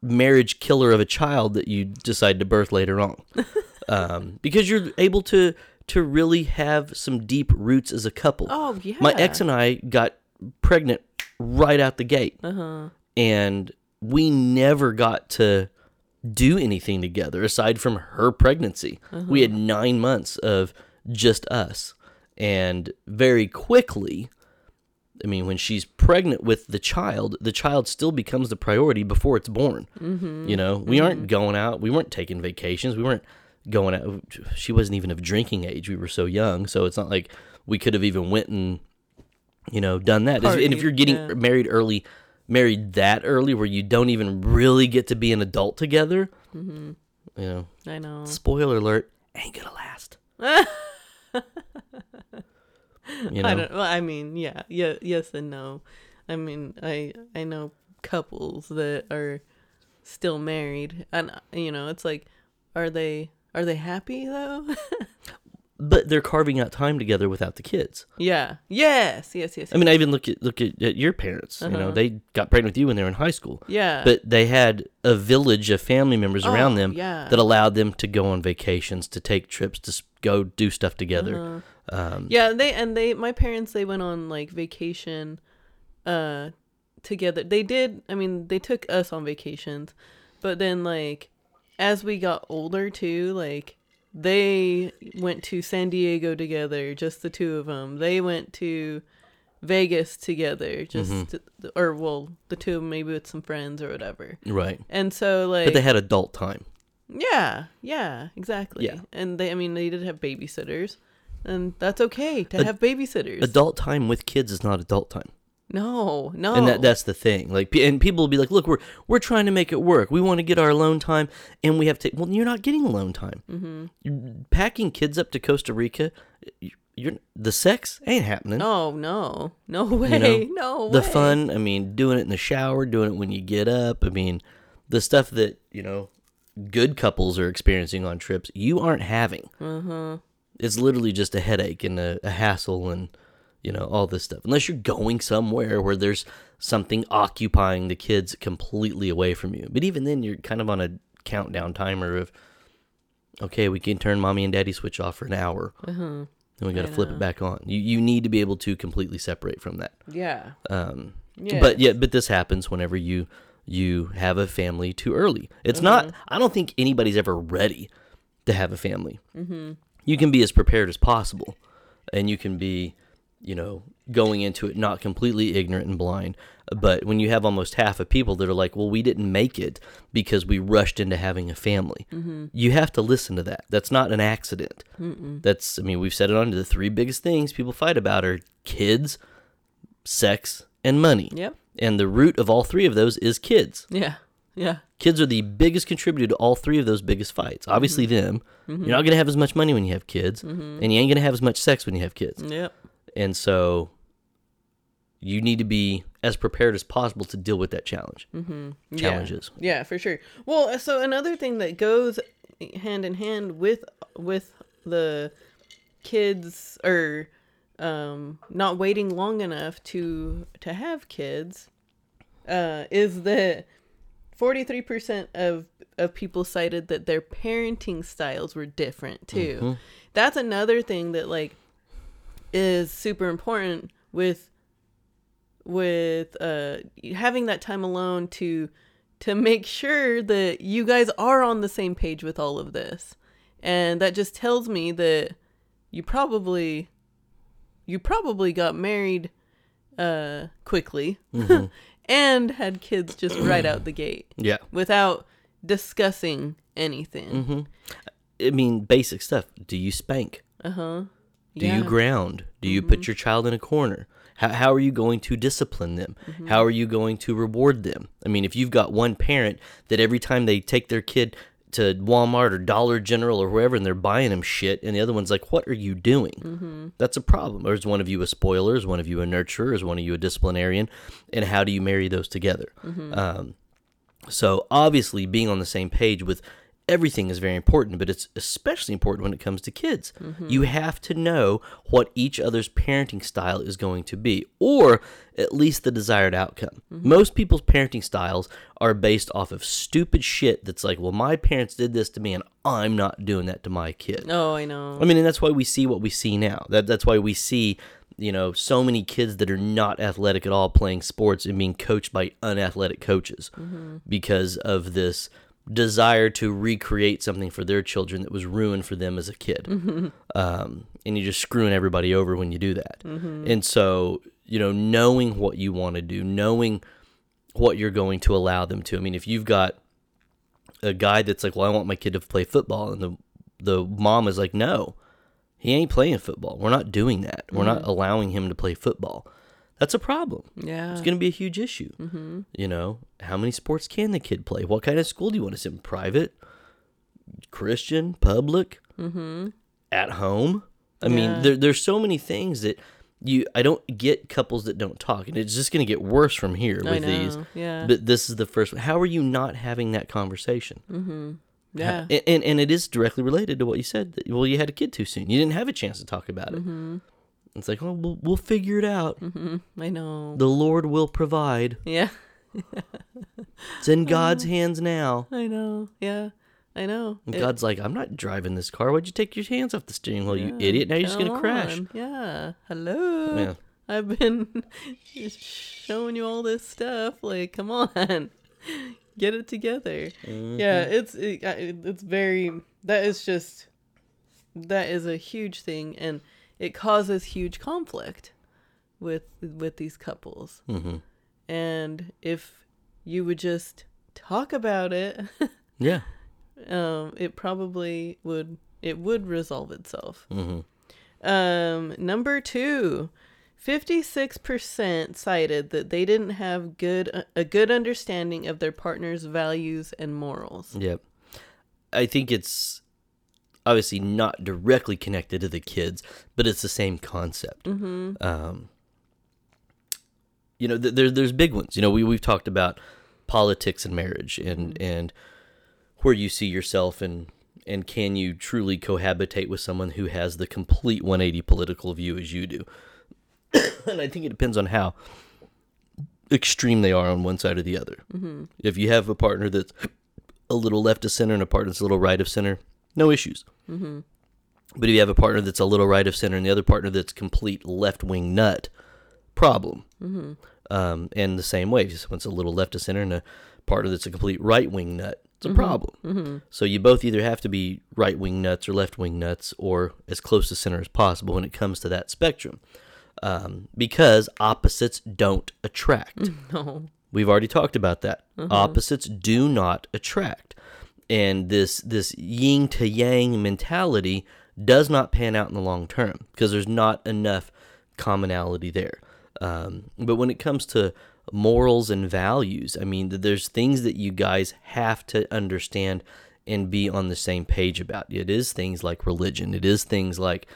B: marriage killer of a child that you decide to birth later on. [LAUGHS] um, because you're able to to really have some deep roots as a couple.
A: Oh yeah,
B: My ex and I got pregnant right out the gate.
A: uh-huh.
B: And we never got to do anything together aside from her pregnancy. We had nine months of just us. And very quickly, I mean, when she's pregnant with the child, the child still becomes the priority before it's born. Mm-hmm. You know, we aren't going out, we weren't taking vacations, we weren't going out. She wasn't even of drinking age. We were so young, so it's not like we could have even went and you know done that. and if you're getting
A: yeah.
B: married early, married that early, where you don't even really get to be an adult together,
A: Mm-hmm.
B: you know,
A: I know.
B: spoiler alert, ain't gonna last. [LAUGHS] you know,
A: I don't. Well, I mean, yeah, yeah, yes and no. I mean, I I know couples that are still married, and you know, it's like, are they are they happy though? [LAUGHS]
B: but they're carving out time together without the kids.
A: yeah. Yes. Yes. Yes.
B: I mean, I even look at look at, at your parents. You know,
A: Uh-huh.
B: they got pregnant with you when they were in high school,
A: yeah.
B: but they had a village of family members around
A: Oh,
B: them
A: yeah.
B: that allowed them to go on vacations, to take trips, to go do stuff together.
A: Uh-huh.
B: Um,
A: yeah. They and they my parents they went on like vacation uh together. They did. I mean, they took us on vacations, but then like as we got older too, like they went to San Diego together, just the two of them. They went to Vegas together, just
B: Mm-hmm.
A: or well, the two of 'em maybe with some friends or whatever.
B: Right.
A: And so like
B: But they had adult time.
A: yeah, yeah, exactly.
B: Yeah.
A: And they I mean they did have babysitters. And that's okay to
B: Ad-
A: have babysitters.
B: Adult time with kids is not adult time.
A: No, no.
B: And that that's the thing. Like and people will be like, "Look, we're we're trying to make it work. We want to get our alone time and we have to Well, you're not getting alone time. Mm-hmm. You're packing kids up to Costa Rica, you- you're the sex ain't happening.
A: Oh no, no way,
B: know, [LAUGHS]
A: no
B: the
A: way.
B: fun, I mean, doing it in the shower, doing it when you get up. I mean, the stuff that, you know, good couples are experiencing on trips, you aren't having.
A: Uh-huh.
B: It's literally just a headache and a, a hassle and, you know, all this stuff. Unless you're going somewhere where there's something occupying the kids completely away from you. But even then, you're kind of on a countdown timer of, okay, we can turn mommy and daddy switch off for an hour.
A: Uh-huh.
B: Then we got to flip it back on. You, you need to be able to completely separate from that.
A: Yeah.
B: Um,
A: Yeah.
B: But yeah, but this happens whenever you you have a family too early. It's not. I don't think anybody's ever ready to have a family. Mm-hmm. You can be as prepared as possible, and you can be, you know, going into it not completely ignorant and blind. But when you have almost half of people that are like, "Well, we didn't make it because we rushed into having a family," mm-hmm. you have to listen to that. That's not an accident. That's. I mean, we've said it on to the three biggest things people fight about are kids, sex, and money.
A: Yep.
B: And the root of all three of those is kids.
A: Yeah. Yeah.
B: Kids are the biggest contributor to all three of those biggest fights. Obviously, mm-hmm. them. You're mm-hmm. not going to have as much money when you have kids, and you ain't going to have as much sex when you have kids.
A: Yep.
B: And so, you need to be as prepared as possible to deal with that challenge.
A: Yeah.
B: Challenges.
A: Yeah, for sure. Well, so another thing that goes hand in hand with with the kids or um not waiting long enough to to have kids uh is that 43% of of people cited that their parenting styles were different too. That's another thing that like is super important with with uh having that time alone to to make sure that you guys are on the same page with all of this. And that just tells me that you probably you probably got married uh quickly [LAUGHS] and had kids just right out the gate [CLEARS THROAT]
B: Yeah.
A: without discussing anything.
B: I mean, basic stuff. Do you spank?
A: Uh-huh.
B: Do you ground? Do you put mm-hmm. your child in a corner? How, how are you going to discipline them? Mm-hmm. How are you going to reward them? I mean, if you've got one parent that every time they take their kid to Walmart or Dollar General or wherever and they're buying them shit, and the other one's like, What are you doing? Mm-hmm. That's a problem. Or is one of you a spoiler? Is one of you a nurturer? Is one of you a disciplinarian? And how do you marry those together? Um, so obviously, being on the same page with everything is very important, but it's especially important when it comes to kids. Mm-hmm. You have to know what each other's parenting style is going to be, or at least the desired outcome. Mm-hmm. Most people's parenting styles are based off of stupid shit that's like, well, my parents did this to me, and I'm not doing that to my kid.
A: Oh, I know.
B: I mean, and that's why we see what we see now. That that's why we see, you know, so many kids that are not athletic at all playing sports and being coached by unathletic coaches mm-hmm. because of this desire to recreate something for their children that was ruined for them as a kid. Mm-hmm. Um, and you're just screwing everybody over when you do that. Mm-hmm. And so, you know, knowing what you want to do, knowing what you're going to allow them to. I mean, if you've got a guy that's like, "Well, I want my kid to play football," and the the mom is like, "No, he ain't playing football. We're not doing that. We're not mm-hmm. allowing him to play football." That's a problem.
A: yeah.
B: It's going to be a huge issue. Mm-hmm. You know, how many sports can the kid play? What kind of school do you want to send? Private, Christian, public, mm-hmm. at home. I
A: Yeah.
B: mean, there, there's so many things that you. I don't get couples that don't talk, and it's just going to get worse from here with these.
A: Yeah.
B: But this is the first. one. How are you not having that conversation?
A: yeah.
B: and, and and it is directly related to what you said. That, well, you had a kid too soon. You didn't have a chance to talk about it.
A: Mm-hmm.
B: It's like, oh, we'll, we'll figure it out.
A: I know.
B: The Lord will provide.
A: Yeah.
B: It's in [LAUGHS] God's hands now.
A: I know. Yeah. I know. It-
B: God's like, I'm not driving this car. Why'd you take your hands off the steering wheel, you idiot? Now you're just gonna crash.
A: Yeah. Hello.
B: Yeah.
A: I've been [LAUGHS] showing you all this stuff. Like, come on, [LAUGHS] get it together. Yeah, it's it, it's very that is just that is a huge thing, and it causes huge conflict with with these couples.
B: Mm-hmm.
A: And if you would just talk about it, [LAUGHS]
B: Yeah.
A: um, it probably would it would resolve itself.
B: Mm-hmm.
A: Um, number two, 56% cited that they didn't have good a good understanding of their partner's values and morals.
B: Yep. I think it's obviously not directly connected to the kids, but it's the same concept.
A: Mm-hmm.
B: Um, you know, th- there, there's big ones. You know, we we've talked about politics and marriage, and and where you see yourself, and and can you truly cohabitate with someone who has the complete 180 political view as you do? [COUGHS] and I think it depends on how extreme they are on one side or the other.
A: Mm-hmm.
B: If you have a partner that's a little left of center and a partner that's a little right of center, no issues.
A: Mm-hmm.
B: But if you have a partner that's a little right of center and the other partner that's complete left wing nut, problem.
A: Mm-hmm.
B: Um, and the same way, if someone's a little left of center and a partner that's a complete right wing nut, it's a problem.
A: Mm-hmm.
B: So you both either have to be right wing nuts or left wing nuts or as close to center as possible when it comes to that spectrum. Um, because opposites don't attract. [LAUGHS]
A: No.
B: We've already talked about that. Opposites do not attract. And this this yin to yang mentality does not pan out in the long term because there's not enough commonality there. Um, but when it comes to morals and values, I mean, there's things that you guys have to understand and be on the same page about. It is things like religion. It is things like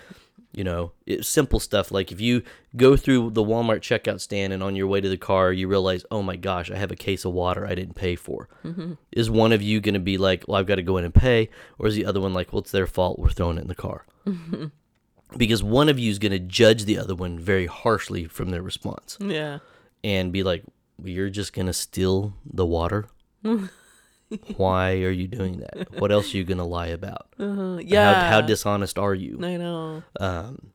B: you know, it, simple stuff like if you go through the Walmart checkout stand and on your way to the car, you realize, oh my gosh, I have a case of water I didn't pay for. Mm-hmm. Is one of you going to be like, well, I've got to go in and pay? Or is the other one like, well, it's their fault. We're throwing it in the car? [LAUGHS] because one of you is going to judge the other one very harshly from their response
A: Yeah.
B: and be like, well, you're just going to steal the water? [LAUGHS] Why are you doing that? What else are you going to lie about?
A: Uh, yeah.
B: How, how dishonest are you?
A: I know.
B: um,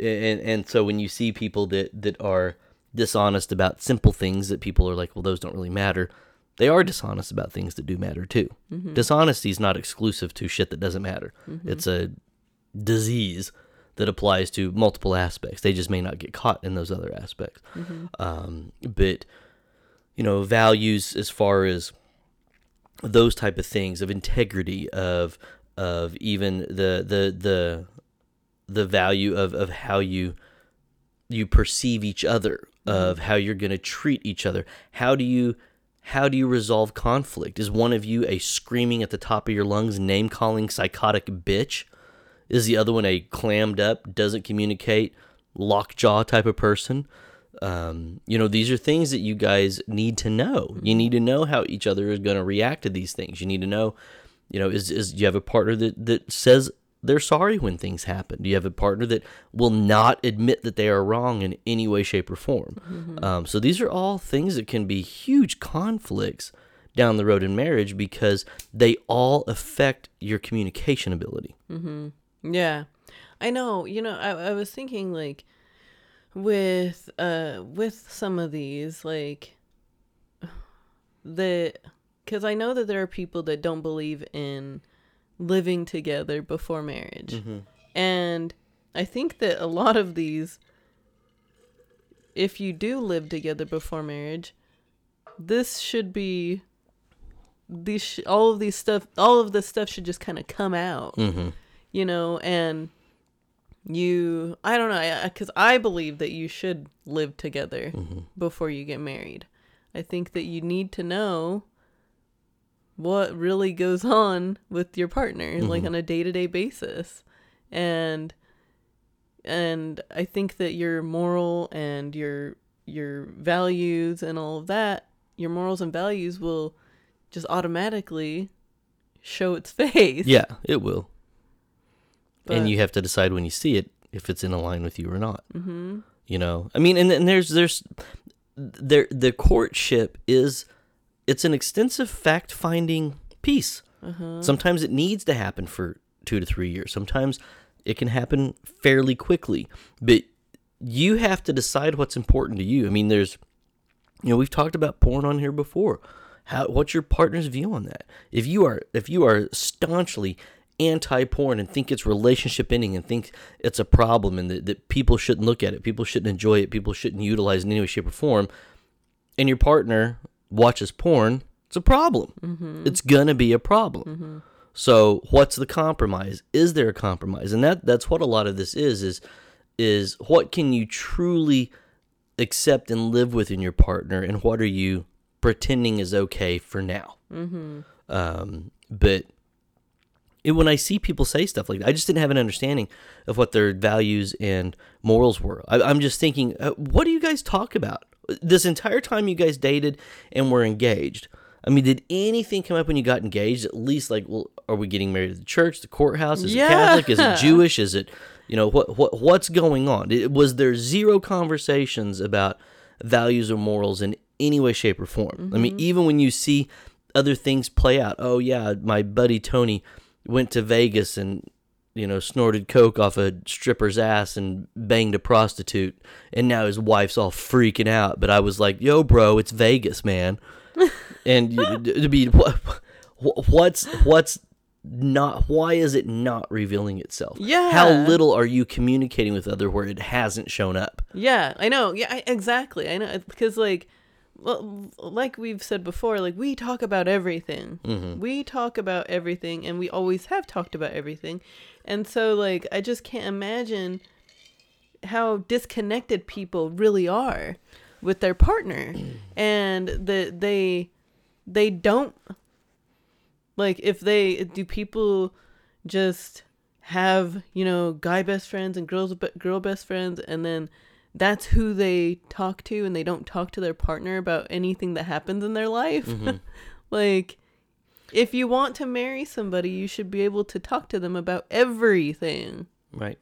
B: and and so when you see people that that are dishonest about simple things that people are like, well, those don't really matter. They are dishonest about things that do matter too. Dishonesty is not exclusive to shit that doesn't matter. It's a disease that applies to multiple aspects. They just may not get caught in those other aspects. Um, but you know, values as far as those type of things of integrity of of even the the the the value of of how you you perceive each other mm-hmm. of how you're going to treat each other. How do you how do you resolve conflict? Is one of you a screaming at the top of your lungs name calling psychotic bitch? Is the other one a clammed up doesn't communicate lockjaw type of person um, you know these are things that you guys need to know. You need to know how each other is going to react to these things. You need to know you know is, is do you have a partner that, that says they're sorry when things happen? Do you have a partner that will not admit that they are wrong in any way shape or form? Um, so these are all things that can be huge conflicts down the road in marriage because they all affect your communication ability.
A: Yeah. I know. You know, I, I was thinking like with uh with some of these like the cuz I know that there are people that don't believe in living together before marriage. And I think that a lot of these if you do live together before marriage, this should be these sh- all of these stuff all of this stuff should just kind of come out
B: mm-hmm.
A: you know, and you, I don't know, because I, believe that you should live together
B: Mm-hmm.
A: before you get married. I think that you need to know what really goes on with your partner, like on a day to day basis, and and I think that your moral and your your values and all of that, your morals and values will just automatically show its [LAUGHS] face.
B: yeah it will
A: But-
B: and you have to decide when you see it if it's in line with you or not. Mm-hmm. You know, I mean, and, and there's there's there the courtship is it's an extensive fact finding piece. Sometimes it needs to happen for two to three years. Sometimes it can happen fairly quickly, but you have to decide what's important to you. I mean, there's, you know, we've talked about porn on here before. How, what's your partner's view on that? If you are, if you are staunchly anti-porn and think it's relationship ending and think it's a problem and that, that people shouldn't look at it, people shouldn't enjoy it, people shouldn't utilize it in any way, shape, or form, and your partner watches porn, it's a problem. It's gonna be a problem. So what's the compromise? Is there a compromise? And that that's what a lot of this is is is what can you truly accept and live with in your partner, and what are you pretending is okay for now? Mm-hmm. Um, but it, when I see people say stuff like that, I just didn't have an understanding of what their values and morals were. I, I'm just thinking, uh, what do you guys talk about this entire time you guys dated and were engaged? I mean, did anything come up when you got engaged? At least, like, well, are we getting married at the church, the courthouse? Is
A: Yeah.
B: it Catholic? Is it [LAUGHS] Jewish? Is it, you know, what what what's going on? It, was there zero conversations about values or morals in any way, shape, or form? I mean, even when you see other things play out, oh yeah, my buddy Tony went to Vegas and you know snorted coke off a stripper's ass and banged a prostitute, and now his wife's all freaking out. But I was like, yo, bro, it's Vegas, man [LAUGHS] and to be what, what's what's not why is it not revealing itself
A: Yeah.
B: how little are you communicating with other where it hasn't shown up
A: Yeah, I know. Yeah, I, exactly. I know because like, like we've said before, like we talk about everything. Mm-hmm. We talk about everything, and we always have talked about everything. And so, like, I just can't imagine how disconnected people really are with their partner, [CLEARS THROAT] and that they they don't like if they do people just have you know guy best friends and girls be- girl best friends and then that's who they talk to and they don't talk to their partner about anything that happens in their life. [LAUGHS] Like if you want to marry somebody you should be able to talk to them about everything.
B: Right.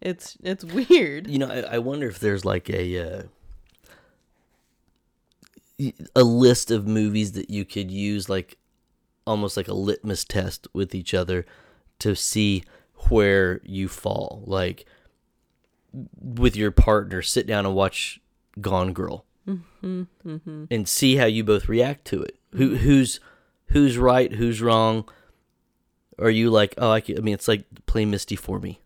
A: It's it's weird.
B: You know i, I wonder if there's like a uh, a list of movies that you could use like almost like a litmus test with each other to see where you fall. Like with your partner sit down and watch gone girl mm-hmm, mm-hmm. and see how you both react to it who who's who's right who's wrong are you like oh i, can, I mean it's like play misty for me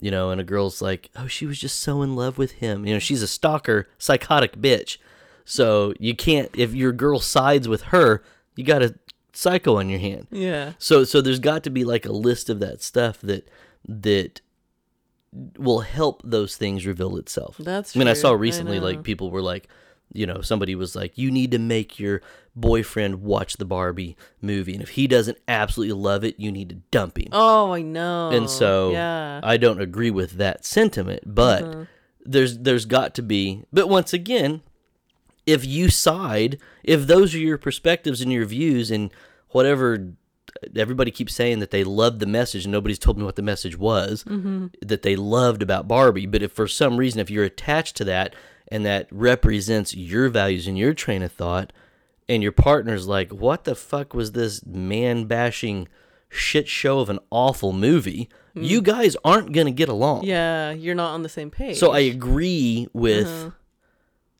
B: you know, and a girl's like, "Oh, she was just so in love with him." You know, she's a stalker, psychotic bitch. So you can't if your girl sides with her, you got a psycho on your hand.
A: yeah
B: So so there's got to be like a list of that stuff that that will help those things reveal itself.
A: That's
B: I mean, I saw recently
A: know.
B: like people were like, you know, somebody was like, you need to make your boyfriend watch the Barbie movie, and if he doesn't absolutely love it, you need to dump him.
A: oh i know
B: and so
A: yeah
B: I don't agree with that sentiment, but
A: Uh-huh.
B: there's there's got to be. But once again, if you side, if those are your perspectives and your views and whatever everybody keeps saying that they loved the message and nobody's told me what the message was
A: Mm-hmm.
B: that they loved about Barbie, but if for some reason if you're attached to that and that represents your values and your train of thought and your partner's like, "What the fuck was this man bashing shit show of an awful movie?" You guys aren't going to get along.
A: Mm. yeah you're not on the same page
B: So I agree with
A: Uh-huh.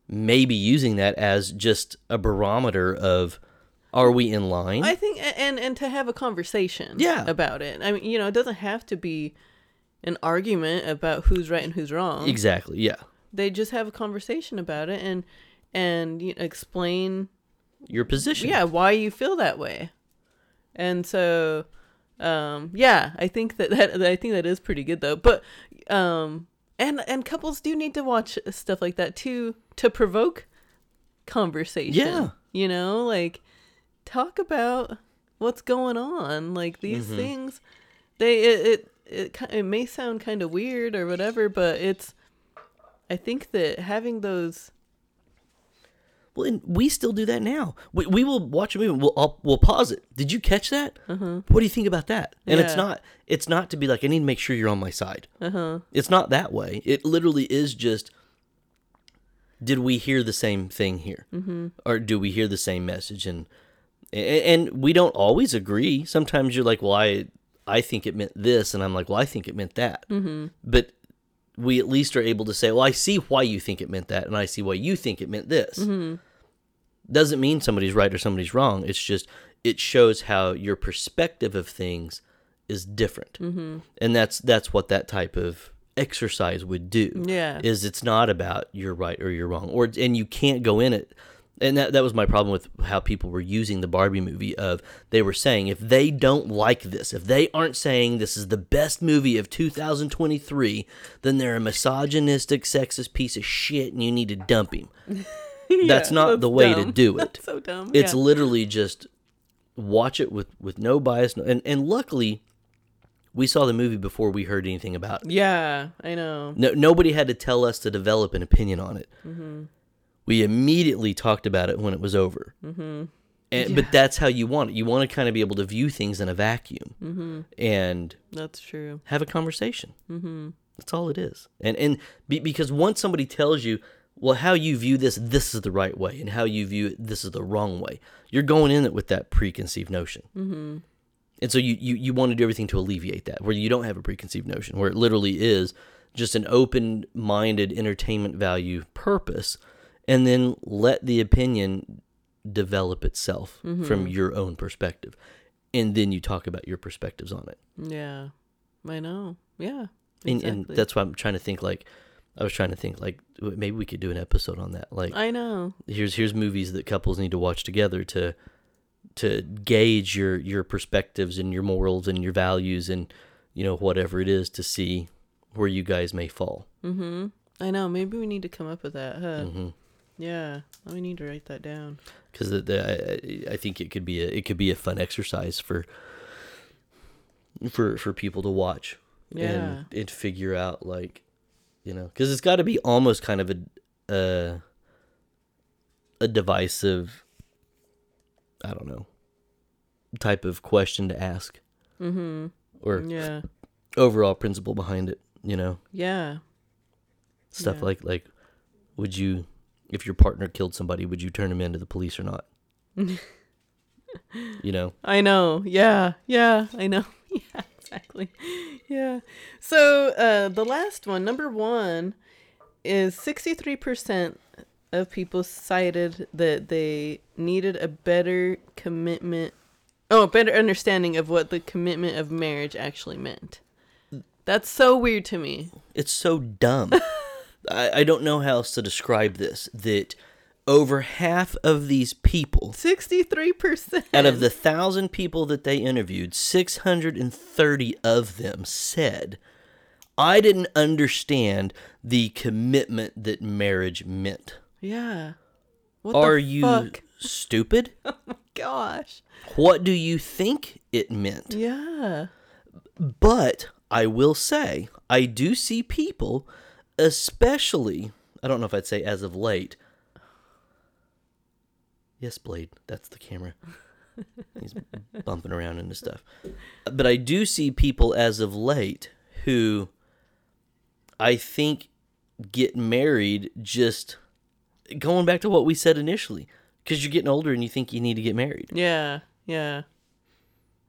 B: maybe using that as just a barometer of are we in line?
A: I think, and and to have a conversation,
B: Yeah.
A: about it. I mean, you know, it doesn't have to be an argument about who's right and who's wrong.
B: exactly. Yeah.
A: They just have a conversation about it and and you know, explain,
B: Your position.
A: yeah, why you feel that way. And so, um, yeah, I think that, [LAUGHS] that I think that is pretty good though. But um, and and couples do need to watch stuff like that too to provoke conversation.
B: Yeah.
A: you know, like talk about what's going on. Like these
B: Mm-hmm.
A: things, they it it it, it may sound kind of weird or whatever, but it's. I think that having those
B: Well, and we still do that now. We, we will watch a movie. and We'll I'll, we'll pause it. Did you catch that? Uh-huh. What do you think about that? And it's not it's not to be like I need to make sure you're on my side.
A: uh-huh
B: It's not that way. It literally is just. Did we hear the same thing here, mm-hmm. or do we hear the same message? And and we don't always agree. Sometimes you're like, well, I I think it meant this, and I'm like, well, I think it meant that. Mm-hmm. But we at least are able to say, well, I see why you think it meant that, and I see why you think it meant this. Doesn't mean somebody's right or somebody's wrong. It's just it shows how your perspective of things is different, mm-hmm. and that's that's what that type of exercise would do.
A: Yeah.
B: is it's not about you're right or you're wrong, or and you can't go in it. And that, that was my problem with how people were using the Barbie movie of they were saying if they don't like this, if they aren't saying this is the best movie of 2023, then they're a misogynistic, sexist piece of shit and you need to dump him. [LAUGHS] that's not
A: that's
B: the way to do [LAUGHS] it.
A: That's so dumb.
B: It's
A: yeah.
B: literally just watch it with with no bias no- and and luckily we saw the movie before we heard anything about it.
A: yeah, I know.
B: No, nobody had to tell us to develop an opinion on it.
A: Mm-hmm.
B: We immediately talked about it when it was over. Mm-hmm. And, But that's how you want it. You want to kind of be able to view things in a vacuum
A: Mm-hmm.
B: and
A: That's true.
B: have a conversation. Mm-hmm. That's all it is. And and be, because once somebody tells you, well, how you view this, this is the right way, and how you view it, this is the wrong way. You're going in it with that preconceived notion. Mm-hmm. And so you, you, you want to do everything to alleviate that, where you don't have a preconceived notion, where it literally is just an open minded entertainment value purpose, and then let the opinion develop itself from your own perspective. And then you talk about your perspectives on it
A: Yeah, I know. Yeah,
B: and, and that's why I'm trying to think like I was trying to think like maybe we could do an episode on that. Like
A: I know.
B: here's here's movies that couples need to watch together to to gauge your your perspectives and your morals and your values and you know whatever it is to see where you guys may fall.
A: Mm-hmm. I know. Maybe we need to come up with that, huh?
B: hmm
A: Yeah, we need to write that down.
B: Because the, the, I, I think it could be a it could be a fun exercise for for for people to watch
A: Yeah.
B: and and figure out like you know because it's got to be almost kind of a a a divisive I don't know type of question to ask
A: Mm-hmm.
B: or
A: Yeah.
B: overall principle behind it you know
A: Yeah.
B: stuff
A: Yeah.
B: like like would you if your partner killed somebody would you turn him into the police or not [LAUGHS] you know
A: I know. Yeah. Yeah. I know. [LAUGHS] Yeah. Exactly. Yeah. So uh, the last one, number one, is sixty-three percent of people cited that they needed a better commitment. Oh, a better understanding of what the commitment of marriage actually meant. That's so weird to me.
B: It's so dumb. [LAUGHS] I, I don't know how else to describe this. That over half of these people,
A: Sixty-three percent.
B: out of the thousand people that they interviewed, 630 of them said, I didn't understand the commitment that marriage meant.
A: Yeah. What
B: Are you
A: fuck?
B: stupid? [LAUGHS]
A: Oh gosh.
B: What do you think it meant?
A: Yeah.
B: But I will say, I do see people, especially, I don't know if I'd say as of late. Yes, Blade, that's the camera. He's [LAUGHS] bumping around into stuff. But I do see people as of late who I think get married just going back to what we said initially. Because you're getting older and you think you need to get married.
A: Yeah. Yeah.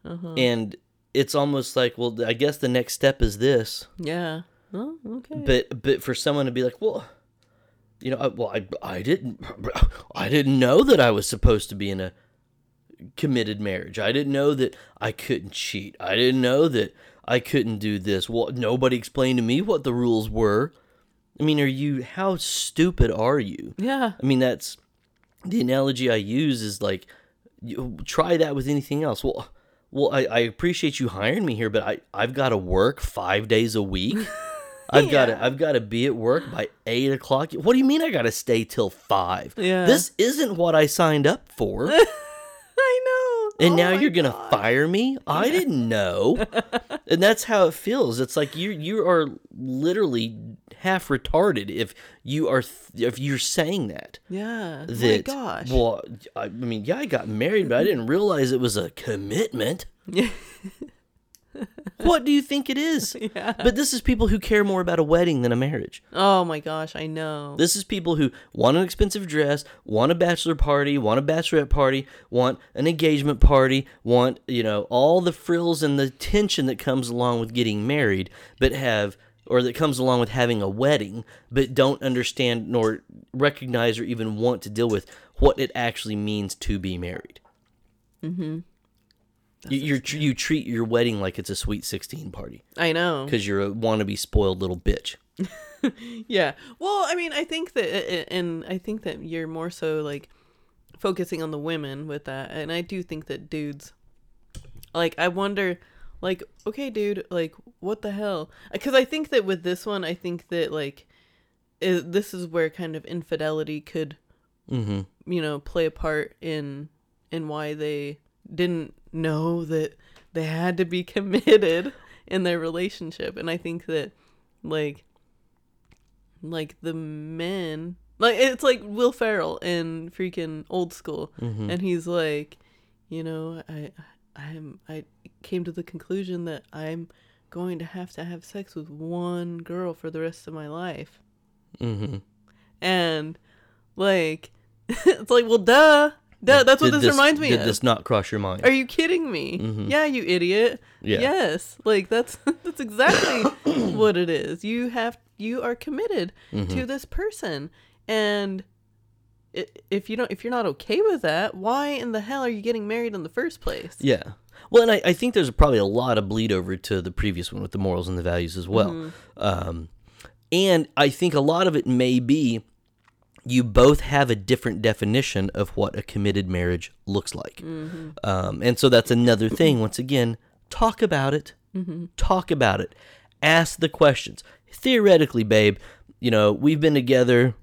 A: Uh-huh.
B: And it's almost like, well, I guess the next step is this.
A: Yeah. Oh, okay.
B: but but for someone to be like well you know I, well I, I didn't i didn't know that i was supposed to be in a committed marriage. I didn't know that i couldn't cheat. I didn't know that i couldn't do this. Well nobody explained to me what the rules were. I mean are you how stupid are you?
A: Yeah.
B: i mean that's the analogy i use is like you, try that with anything else. Well well I, I appreciate you hiring me here but I, i've got to work five days a week [LAUGHS] I've got to I've got to be at work by eight o'clock. What do you mean I got to stay till five?
A: Yeah.
B: This isn't what I signed up for, [LAUGHS]
A: I know.
B: and
A: Oh
B: now you're gonna fire me. I didn't know, [LAUGHS] and that's how it feels. It's like you you are literally half retarded if you are th- if you're saying that.
A: Yeah. Oh my gosh.
B: well, I, I mean, yeah, I got married, but I didn't realize it was a commitment.
A: Yeah. [LAUGHS] [LAUGHS]
B: What do you think it is? [LAUGHS]
A: Yeah.
B: But this is people who care more about a wedding than a marriage.
A: Oh my gosh, I know.
B: This is people who want an expensive dress, want a bachelor party, want a bachelorette party, want an engagement party, want, you know, all the frills and the tension that comes along with getting married, but have or that comes along with having a wedding, but don't understand nor recognize or even want to deal with what it actually means to be married. Mm-hmm. You, you're, tr- you treat your wedding like it's a sweet 16 party
A: I know.
B: because you're a wannabe spoiled little bitch. [LAUGHS]
A: Yeah. Well, I mean, I think that, and I think that you're more so like focusing on the women with that, and I do think that dudes, like, I wonder, like, okay, dude, like, what the hell? Because I think that with this one, I think that like, this is where kind of infidelity could,
B: Mm-hmm.
A: you know, play a part in in why they didn't know that they had to be [LAUGHS] committed in their relationship, and I think that, like like the men like it's like Will Ferrell in freaking old school
B: Mm-hmm.
A: and he's like you know I I'm I came to the conclusion that I'm going to have to have sex with one girl for the rest of my life
B: Mm-hmm.
A: and like [LAUGHS] it's like well duh duh that's what
B: Did
A: this, reminds me
B: Did
A: of
B: this not cross your mind?
A: are you kidding me
B: Mhm.
A: yeah you idiot
B: Yeah.
A: yes like that's [LAUGHS] that's exactly [COUGHS] what it is you have you are committed
B: Mm-hmm.
A: to this person and if you don't if you're not okay with that why in the hell are you getting married in the first place
B: Yeah. Well, and I, I think there's probably a lot of bleed over to the previous one with the morals and the values as well.
A: Mm-hmm.
B: Um, and I think a lot of it may be you both have a different definition of what a committed marriage looks like.
A: Mm-hmm.
B: Um, and so that's another thing. Once again, talk about it.
A: Mm-hmm.
B: Talk about it. Ask the questions. Theoretically, babe, you know, we've been together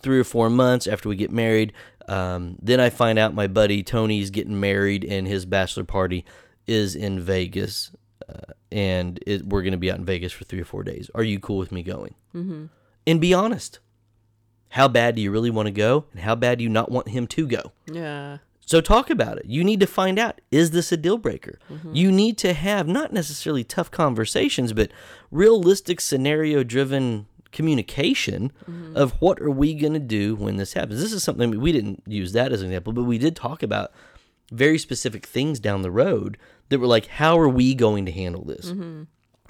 B: three or four months after we get married. Um, then I find out my buddy Tony's getting married and his bachelor party is in Vegas. Uh, and it, we're going to be out in Vegas for three or four days. Are you cool with me going? Mm-hmm. And be honest. How bad do you really want to go? And how bad do you not want him to go?
A: yeah
B: So talk about it. You need to find out is this a deal breaker? Mm-hmm. You need to have not necessarily tough conversations, but realistic scenario driven communication mm-hmm. of what are we going to do when this happens. This is something we didn't use that as an example, but we did talk about very specific things down the road that were like how are we going to handle this? Mm-hmm.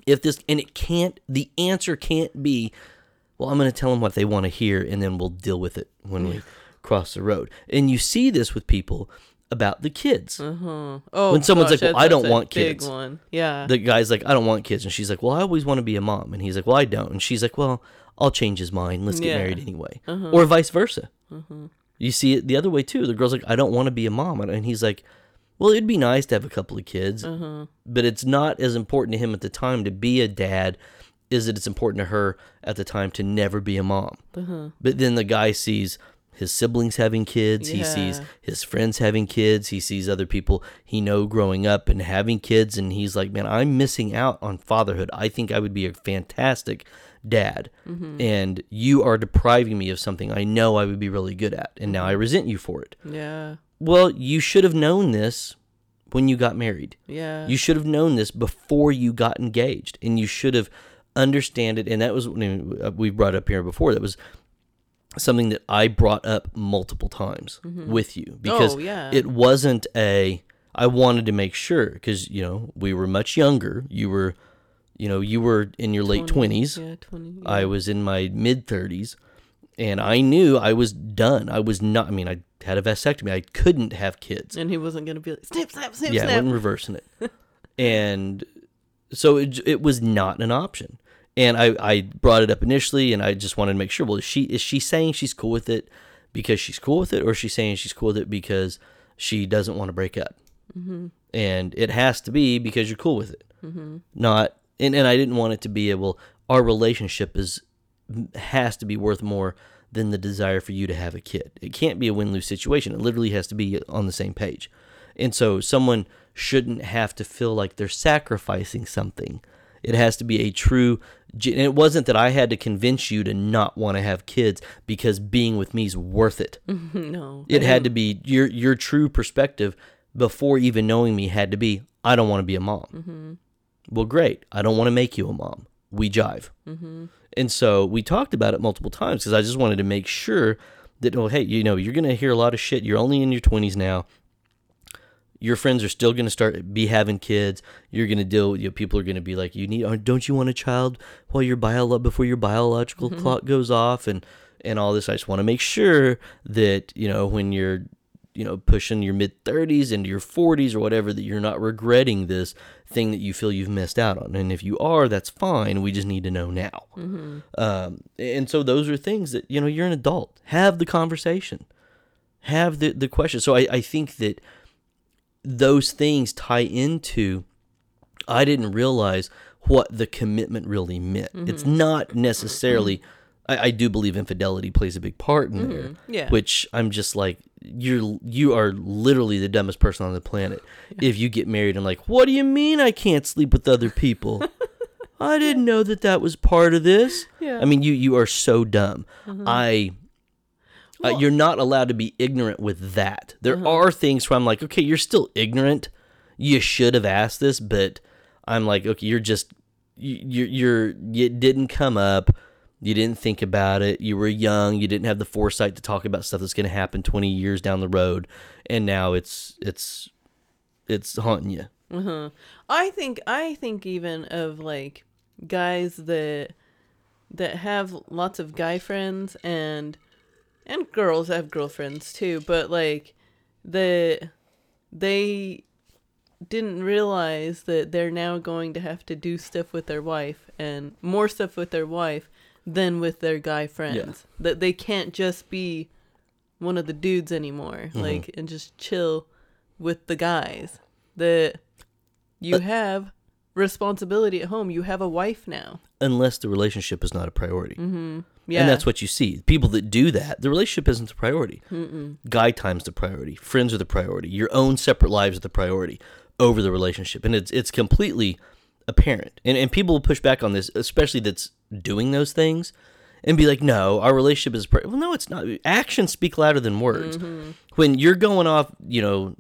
B: If this and it can't the answer can't be well, I'm going to tell them what they want to hear, and then we'll deal with it when we cross the road. And you see this with people about the kids.
A: uh-huh oh
B: When someone's
A: gosh,
B: like, "Well, I don't want kids."
A: one yeah
B: The guy's like, I don't want kids, and she's like, Well, I always want to be a mom, and he's like, Well, I don't, and she's like, Well, I'll change his mind. Let's get
A: Yeah.
B: married anyway, uh-huh. or vice versa. Uh-huh. You see it the other way too. The girl's like, I don't want to be a mom, and he's like, Well, it'd be nice to have a couple of kids, uh-huh. but it's not as important to him at the time to be a dad. Is that it's important to her at the time to never be a mom? Uh-huh. But then the guy sees his siblings having kids. He sees his friends having kids. He sees other people he know growing up and having kids, and he's like, "Man, I'm missing out on fatherhood. I think I would be a fantastic dad, mm-hmm. and you are depriving me of something I know I would be really good at, and now I mm-hmm. resent you for it."
A: yeah
B: Well, you should have known this when you got married.
A: yeah
B: You should have known this before you got engaged, and you should have understand it. And that was uh, we brought up here before. That was something that I brought up multiple times mm-hmm. with you oh, because
A: Oh, yeah.
B: it wasn't a. I wanted to make sure because you know we were much younger. You were, you know, you were in your late twenties.
A: yeah 20
B: I was in my mid 30s and I knew I was done. I was not, I mean, I had a vasectomy. I couldn't have kids.
A: and he wasn't gonna be like snip snap snip
B: Yeah, I
A: snap
B: wasn't reversing it. [LAUGHS] and so it, it was not an option. And I, I brought it up initially and I just wanted to make sure, well, is she, is she saying she's cool with it because she's cool with it or is she saying she's cool with it because she doesn't want to break up? Mm-hmm. And it has to be because you're cool with it. Mm-hmm. Not, and, and I didn't want it to be a, well, our relationship is has to be worth more than the desire for you to have a kid. It can't be a win lose situation. It literally has to be on the same page. And so someone shouldn't have to feel like they're sacrificing something. It has to be a true. And it wasn't that I had to convince you to not want to have kids because being with me is worth it. [LAUGHS]
A: no
B: It had to be your your true perspective before even knowing me had to be I don't want to be a mom. Mm-hmm. Well, great. I don't want to make you a mom. We jive. Mm-hmm. And so we talked about it multiple times because I just wanted to make sure that, oh, hey, you know, you're going to hear a lot of shit. You're only in your 20s now. Your friends are still going to start be having kids. You're going to deal. You know, people are going to be like, you need. uh, Don't you want a child while your bio before your biological clock goes off and and all this. I just want to make sure that you know when you're you know pushing your mid 30s into your 40s or whatever that you're not regretting this thing that you feel you've missed out on. And if you are, that's fine. We just need to know now. Um, and so those are things that you know you're an adult. Have the conversation. Have the the question. So I, I think that those things tie into I didn't realize what the commitment really meant. Mm-hmm. It's not necessarily I, I do believe infidelity plays a big part in mm-hmm. there.
A: Yeah.
B: Which I'm just like you're you are literally the dumbest person on the planet if you get married and like what do you mean I can't sleep with other people? [LAUGHS] I didn't know that that was part of this.
A: Yeah.
B: I mean you you are so dumb. Mm-hmm. I uh, you're not allowed to be ignorant with that. There are things where I'm like, okay, you're still ignorant. You should have asked this, but I'm like, okay, you're just you you're, you're it didn't come up. You didn't think about it. You were young. You didn't have the foresight to talk about stuff that's going to happen 20 years down the road, and now it's it's it's haunting you.
A: Uh-huh. I think I think even of like guys that that have lots of guy friends and and girls have girlfriends too, but like the they didn't realize that they're now going to have to do stuff with their wife and more stuff with their wife than with their guy friends. That they can't just be one of the dudes anymore, mm-hmm. like and just chill with the guys. That you have responsibility at home. You have a wife now.
B: Unless the relationship is not a priority. Mm-hmm.
A: Yeah,
B: And that's what you see. People that do that, the relationship isn't the priority. Guy time's the priority. Friends are the priority. Your own separate lives are the priority over the relationship. And it's it's completely apparent. And and people will push back on this, especially that's doing those things, and be like, no, our relationship is pri-. well, no, it's not. Actions speak louder than words. Mm-hmm. When you're going off, you know,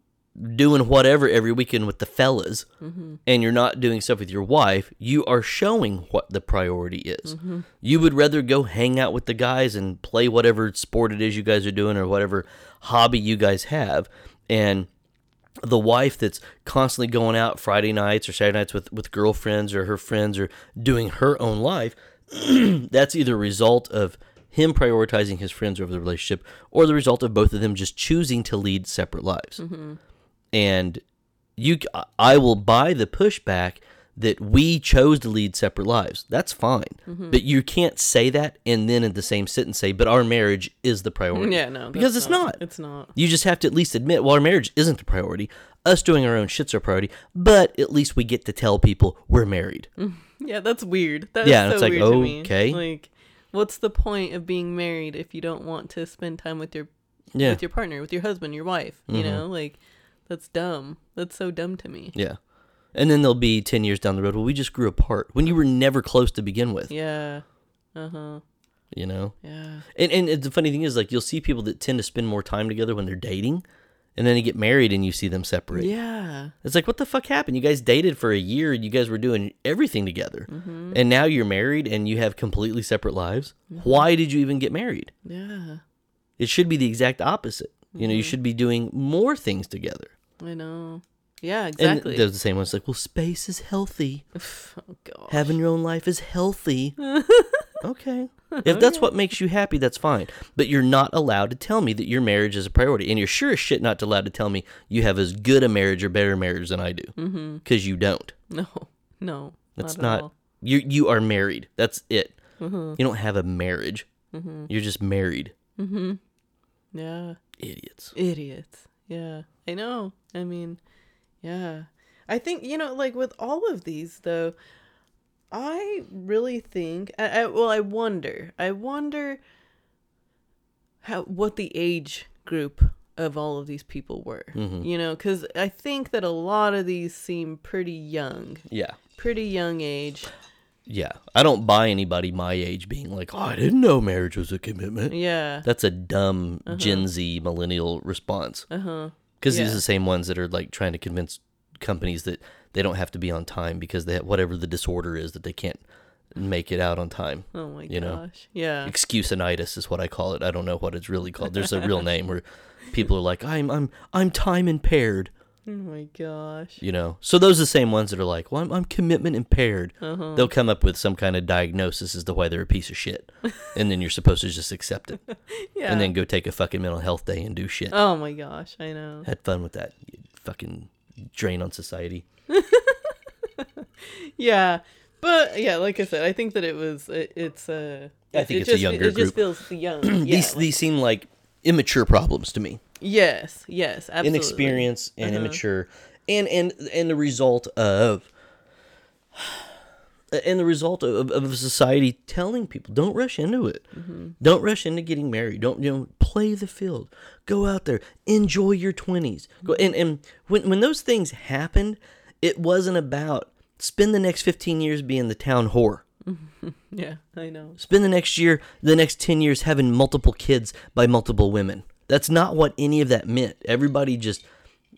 B: doing whatever every weekend with the fellas mm-hmm. and you're not doing stuff with your wife, you are showing what the priority is. Mm-hmm. You would rather go hang out with the guys and play whatever sport it is you guys are doing or whatever hobby you guys have. And the wife that's constantly going out Friday nights or Saturday nights with, with girlfriends or her friends or doing her own life, [CLEARS THROAT] that's either a result of him prioritizing his friends over the relationship or the result of both of them just choosing to lead separate lives mm-hmm. And you I will buy the pushback that we chose to lead separate lives. That's fine. But you can't say that and then in the same sentence say, but our marriage is the priority.
A: yeah, no,
B: Because it's not.
A: It's not.
B: You just have to at least admit, well, our marriage isn't the priority. Us doing our own shit's our priority, but at least we get to tell people we're married. [LAUGHS]
A: Yeah, that's weird. That's
B: Yeah,
A: so
B: it's like,
A: weird
B: okay.
A: Like, what's the point of being married if you don't want to spend time with your
B: Yeah.
A: with your partner, with your husband, your wife? You
B: Mhm.
A: know, like that's dumb. That's so dumb to me.
B: Yeah. And then there'll be 10 years down the road, well, we just grew apart when you were never close to begin with,
A: Yeah. Uh huh.
B: you know?
A: Yeah.
B: And and the funny thing is, like, you'll see people that tend to spend more time together when they're dating, and then they get married and you see them separate.
A: Yeah.
B: It's like, what the fuck happened? You guys dated for a year, and you guys were doing everything together,
A: Mm-hmm.
B: and now you're married and you have completely separate lives. Why did you even get married?
A: Yeah.
B: It should be the exact opposite. You know, you should be doing more things together.
A: I know. Yeah.
B: And
A: Exactly.
B: there's the same one's like, well, space is healthy. [LAUGHS]
A: oh god.
B: Having your own life is healthy. [LAUGHS] okay. If that's what makes you happy, that's fine. But you're not allowed to tell me that your marriage is a priority. And you're sure as shit not allowed to tell me you have as good a marriage or better marriage than I do. Mm-hmm. Because you don't.
A: No. No.
B: That's
A: not.
B: not. You you are married. That's it.
A: Mm-hmm.
B: You don't have a marriage. Mm-hmm. You're just married. Mm-hmm.
A: Yeah.
B: Idiots.
A: Idiots. Yeah. I know. I mean, yeah. I think, you know, like with all of these, though, I really think, I, I, well, I wonder, I wonder how, what the age group of all of these people were, you know, because I think that a lot of these seem pretty young,
B: Yeah.
A: pretty young age.
B: Yeah. I don't buy anybody my age being like, oh, I didn't know marriage was a commitment.
A: Yeah.
B: That's a dumb Gen Z millennial response.
A: Uh huh.
B: Because these are the same ones that are like trying to convince companies that they don't have to be on time because they have whatever the disorder is that they can't make it out on time.
A: Oh my
B: You know.
A: gosh. Yeah.
B: Excusinitis is what I call it. I don't know what it's really called. There's a real name where people are like, I'm I'm I'm time impaired.
A: Oh my gosh.
B: You know, so those are the same ones that are like, well, I'm, I'm commitment impaired.
A: Uh-huh.
B: They'll come up with some kind of diagnosis as to why they're a piece of shit, [LAUGHS] and then you're supposed to just accept it,
A: Yeah.
B: and then go take a fucking mental health day and do shit.
A: Oh my gosh, I know.
B: Had fun with that. You fucking drain on society. [LAUGHS]
A: Yeah. But yeah, like I said, I think that it was it, it's uh
B: I think
A: it
B: it's a
A: just,
B: younger
A: it just
B: group.
A: feels young. [CLEARS THROAT] Yeah,
B: these
A: like-
B: these seem like immature problems to me.
A: Yes, yes, absolutely.
B: inexperience and
A: Uh-huh.
B: immature and and and the result of and the result of, of society telling people don't rush into it
A: Mm-hmm.
B: don't rush into getting married don't you know play the field go out there enjoy your 20s go and and when when those things happened it wasn't about spend the next 15 years being the town whore [LAUGHS]
A: Yeah, I know.
B: spend the next year the next 10 years having multiple kids by multiple women that's not what any of that meant everybody just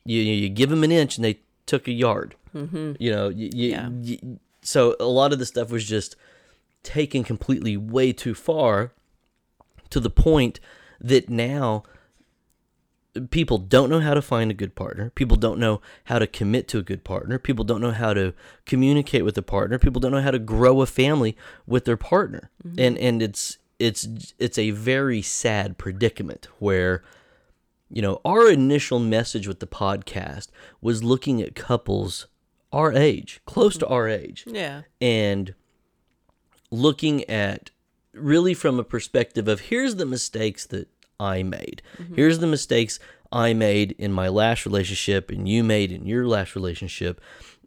B: you you, give them an inch and they took a yard mm-hmm. you know you, you,
A: Yeah.
B: you- so a lot of the stuff was just taken completely way too far to the point that now people don't know how to find a good partner. People don't know how to commit to a good partner. People don't know how to communicate with a partner. People don't know how to grow a family with their partner. And and it's it's it's a very sad predicament where you know, our initial message with the podcast was looking at couples our age, close to our age
A: Yeah.
B: and looking at really from a perspective of here's the mistakes that I made. Mm-hmm. Here's the mistakes I made in my last relationship and you made in your last relationship.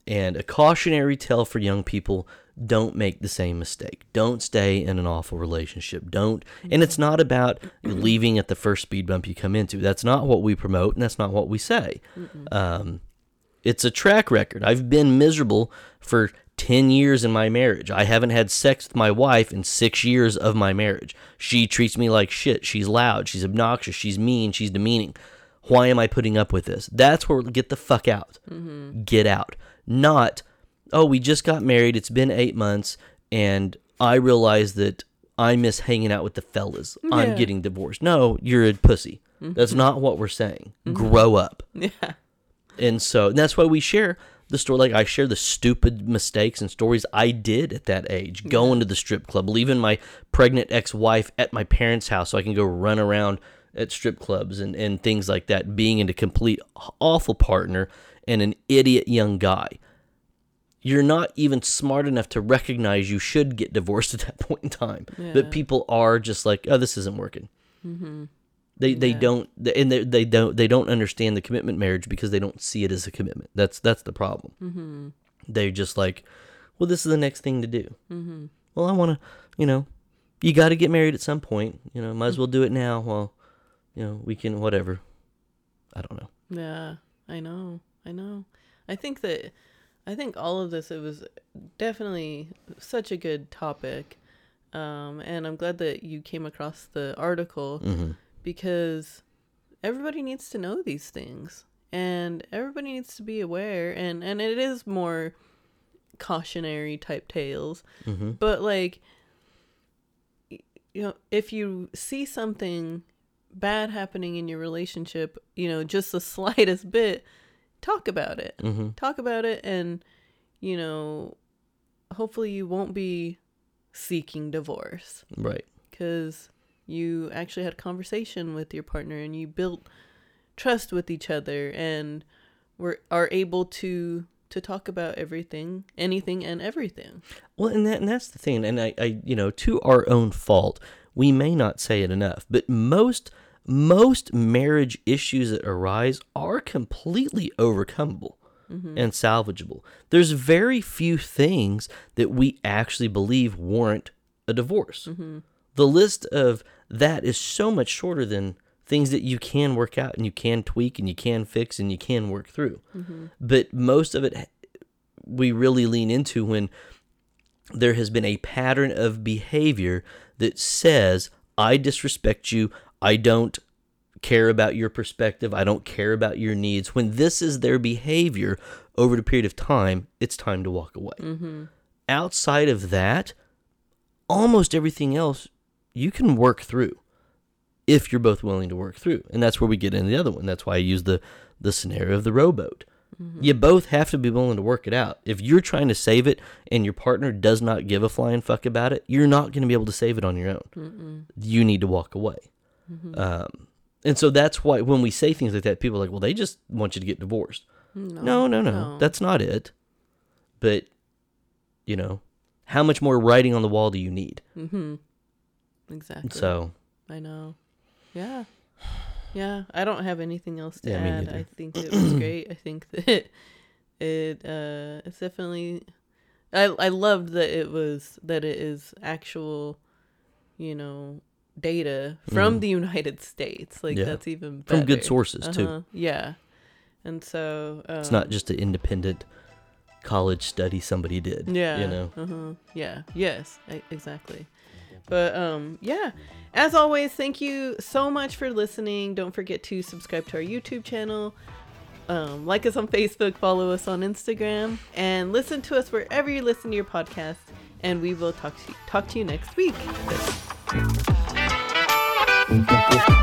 B: And a cautionary tale for young people don't make the same mistake. Don't stay in an awful relationship. Don't. And it's not about leaving at the first speed bump you come into. That's not what we promote and that's not what we say. Um, it's a track record. I've been miserable for 10 years in my marriage. I haven't had sex with my wife in six years of my marriage. She treats me like shit. She's loud. She's obnoxious. She's mean. She's demeaning. Why am I putting up with this? That's where get the fuck out. Get out. Not, oh, we just got married. It's been eight months. And I realize that I miss hanging out with the fellas. I'm getting divorced. No, you're a pussy. Mm-hmm. That's not what we're saying. Mm-hmm. Grow up. [LAUGHS]
A: Yeah.
B: And so and that's why we share the story. Like I share the stupid mistakes and stories I did at that age, going to the strip club, leaving my pregnant ex-wife at my parents' house so I can go run around at strip clubs and, and things like that, being in a complete awful partner and an idiot young guy. You're not even smart enough to recognize you should get divorced [LAUGHS] at that point in time.
A: Yeah.
B: But people are just like, oh, this isn't working. They they
A: Yeah.
B: don't and they, they don't they don't understand the commitment marriage because they don't see it as a commitment. That's that's the problem. Mm-hmm. They're just like, well, this is the next thing to do. Mm-hmm. Well, I want to, you know, you got to get married at some point. You know, might as well do it now. Well, you know, we can whatever. I don't know.
A: Yeah, I know. I know. I think that I think all of this it was definitely such a good topic. Um and I'm glad that you came across the article
B: hmm
A: because everybody needs to know these things and everybody needs to be aware and and it is more cautionary type tales
B: hmm
A: but like you know if you see something bad happening in your relationship you know just the [LAUGHS] slightest bit talk about it.
B: Hmm
A: talk about it and you know hopefully you won't be seeking divorce.
B: Right.
A: because you actually had a conversation with your partner and you built trust with each other and were are able to to talk about everything anything and everything.
B: Well, and that and that's the thing, and I, I, you know, to our own fault, we may not say it enough, but most most marriage issues that arise are completely overcomable mm-hmm. and salvageable. There's very few things that we actually believe warrant a divorce. Mm-hmm. The list of that is so much shorter than things that you can work out and you can tweak and you can fix and you can work through. Mm-hmm. But most of it we really lean into when there has been a pattern of behavior that says, I disrespect you, I don't care about your perspective, I don't care about your needs. When this is their behavior over the period of time, it's time to walk away. Mm-hmm. Outside of that, almost everything else you can work through if you're both willing to work through. And that's where we get into the other one. That's why I use the the scenario of the rowboat. Mm-hmm. You both have to be willing to work it out. If you're trying to save it and your partner does not give a flying fuck about it, you're not going to be able to save it on your own.
A: Mm-mm.
B: You need to walk away.
A: Mm-hmm.
B: Um, and so that's why when we say things like that, people are like, well, they just want you to get divorced. No, no, no.
A: no.
B: That's not it. But, you know, how much more writing on the wall do you need?
A: Mm-hmm. Exactly.
B: So,
A: I know. Yeah. Yeah. I don't have anything else to
B: Yeah,
A: add. I think it was great. I think [LAUGHS] that it uh it's definitely I I loved that it was that it is actual, you know, data from the United States. Like
B: Mm-hmm. Yeah.
A: that's even
B: From good sources, too.
A: Uh-huh. Yeah. And so um,
B: it's not just an independent college study somebody did.
A: Yeah.
B: You know?
A: Uh-huh. Yeah. Yes. e- Exactly. But um yeah. As always, thank you so much for listening. Don't forget to subscribe to our YouTube channel. Um, like us on Facebook, follow us on Instagram, and listen to us wherever you listen to your podcast. And we will talk to you, talk to you next week.
B: Thanks.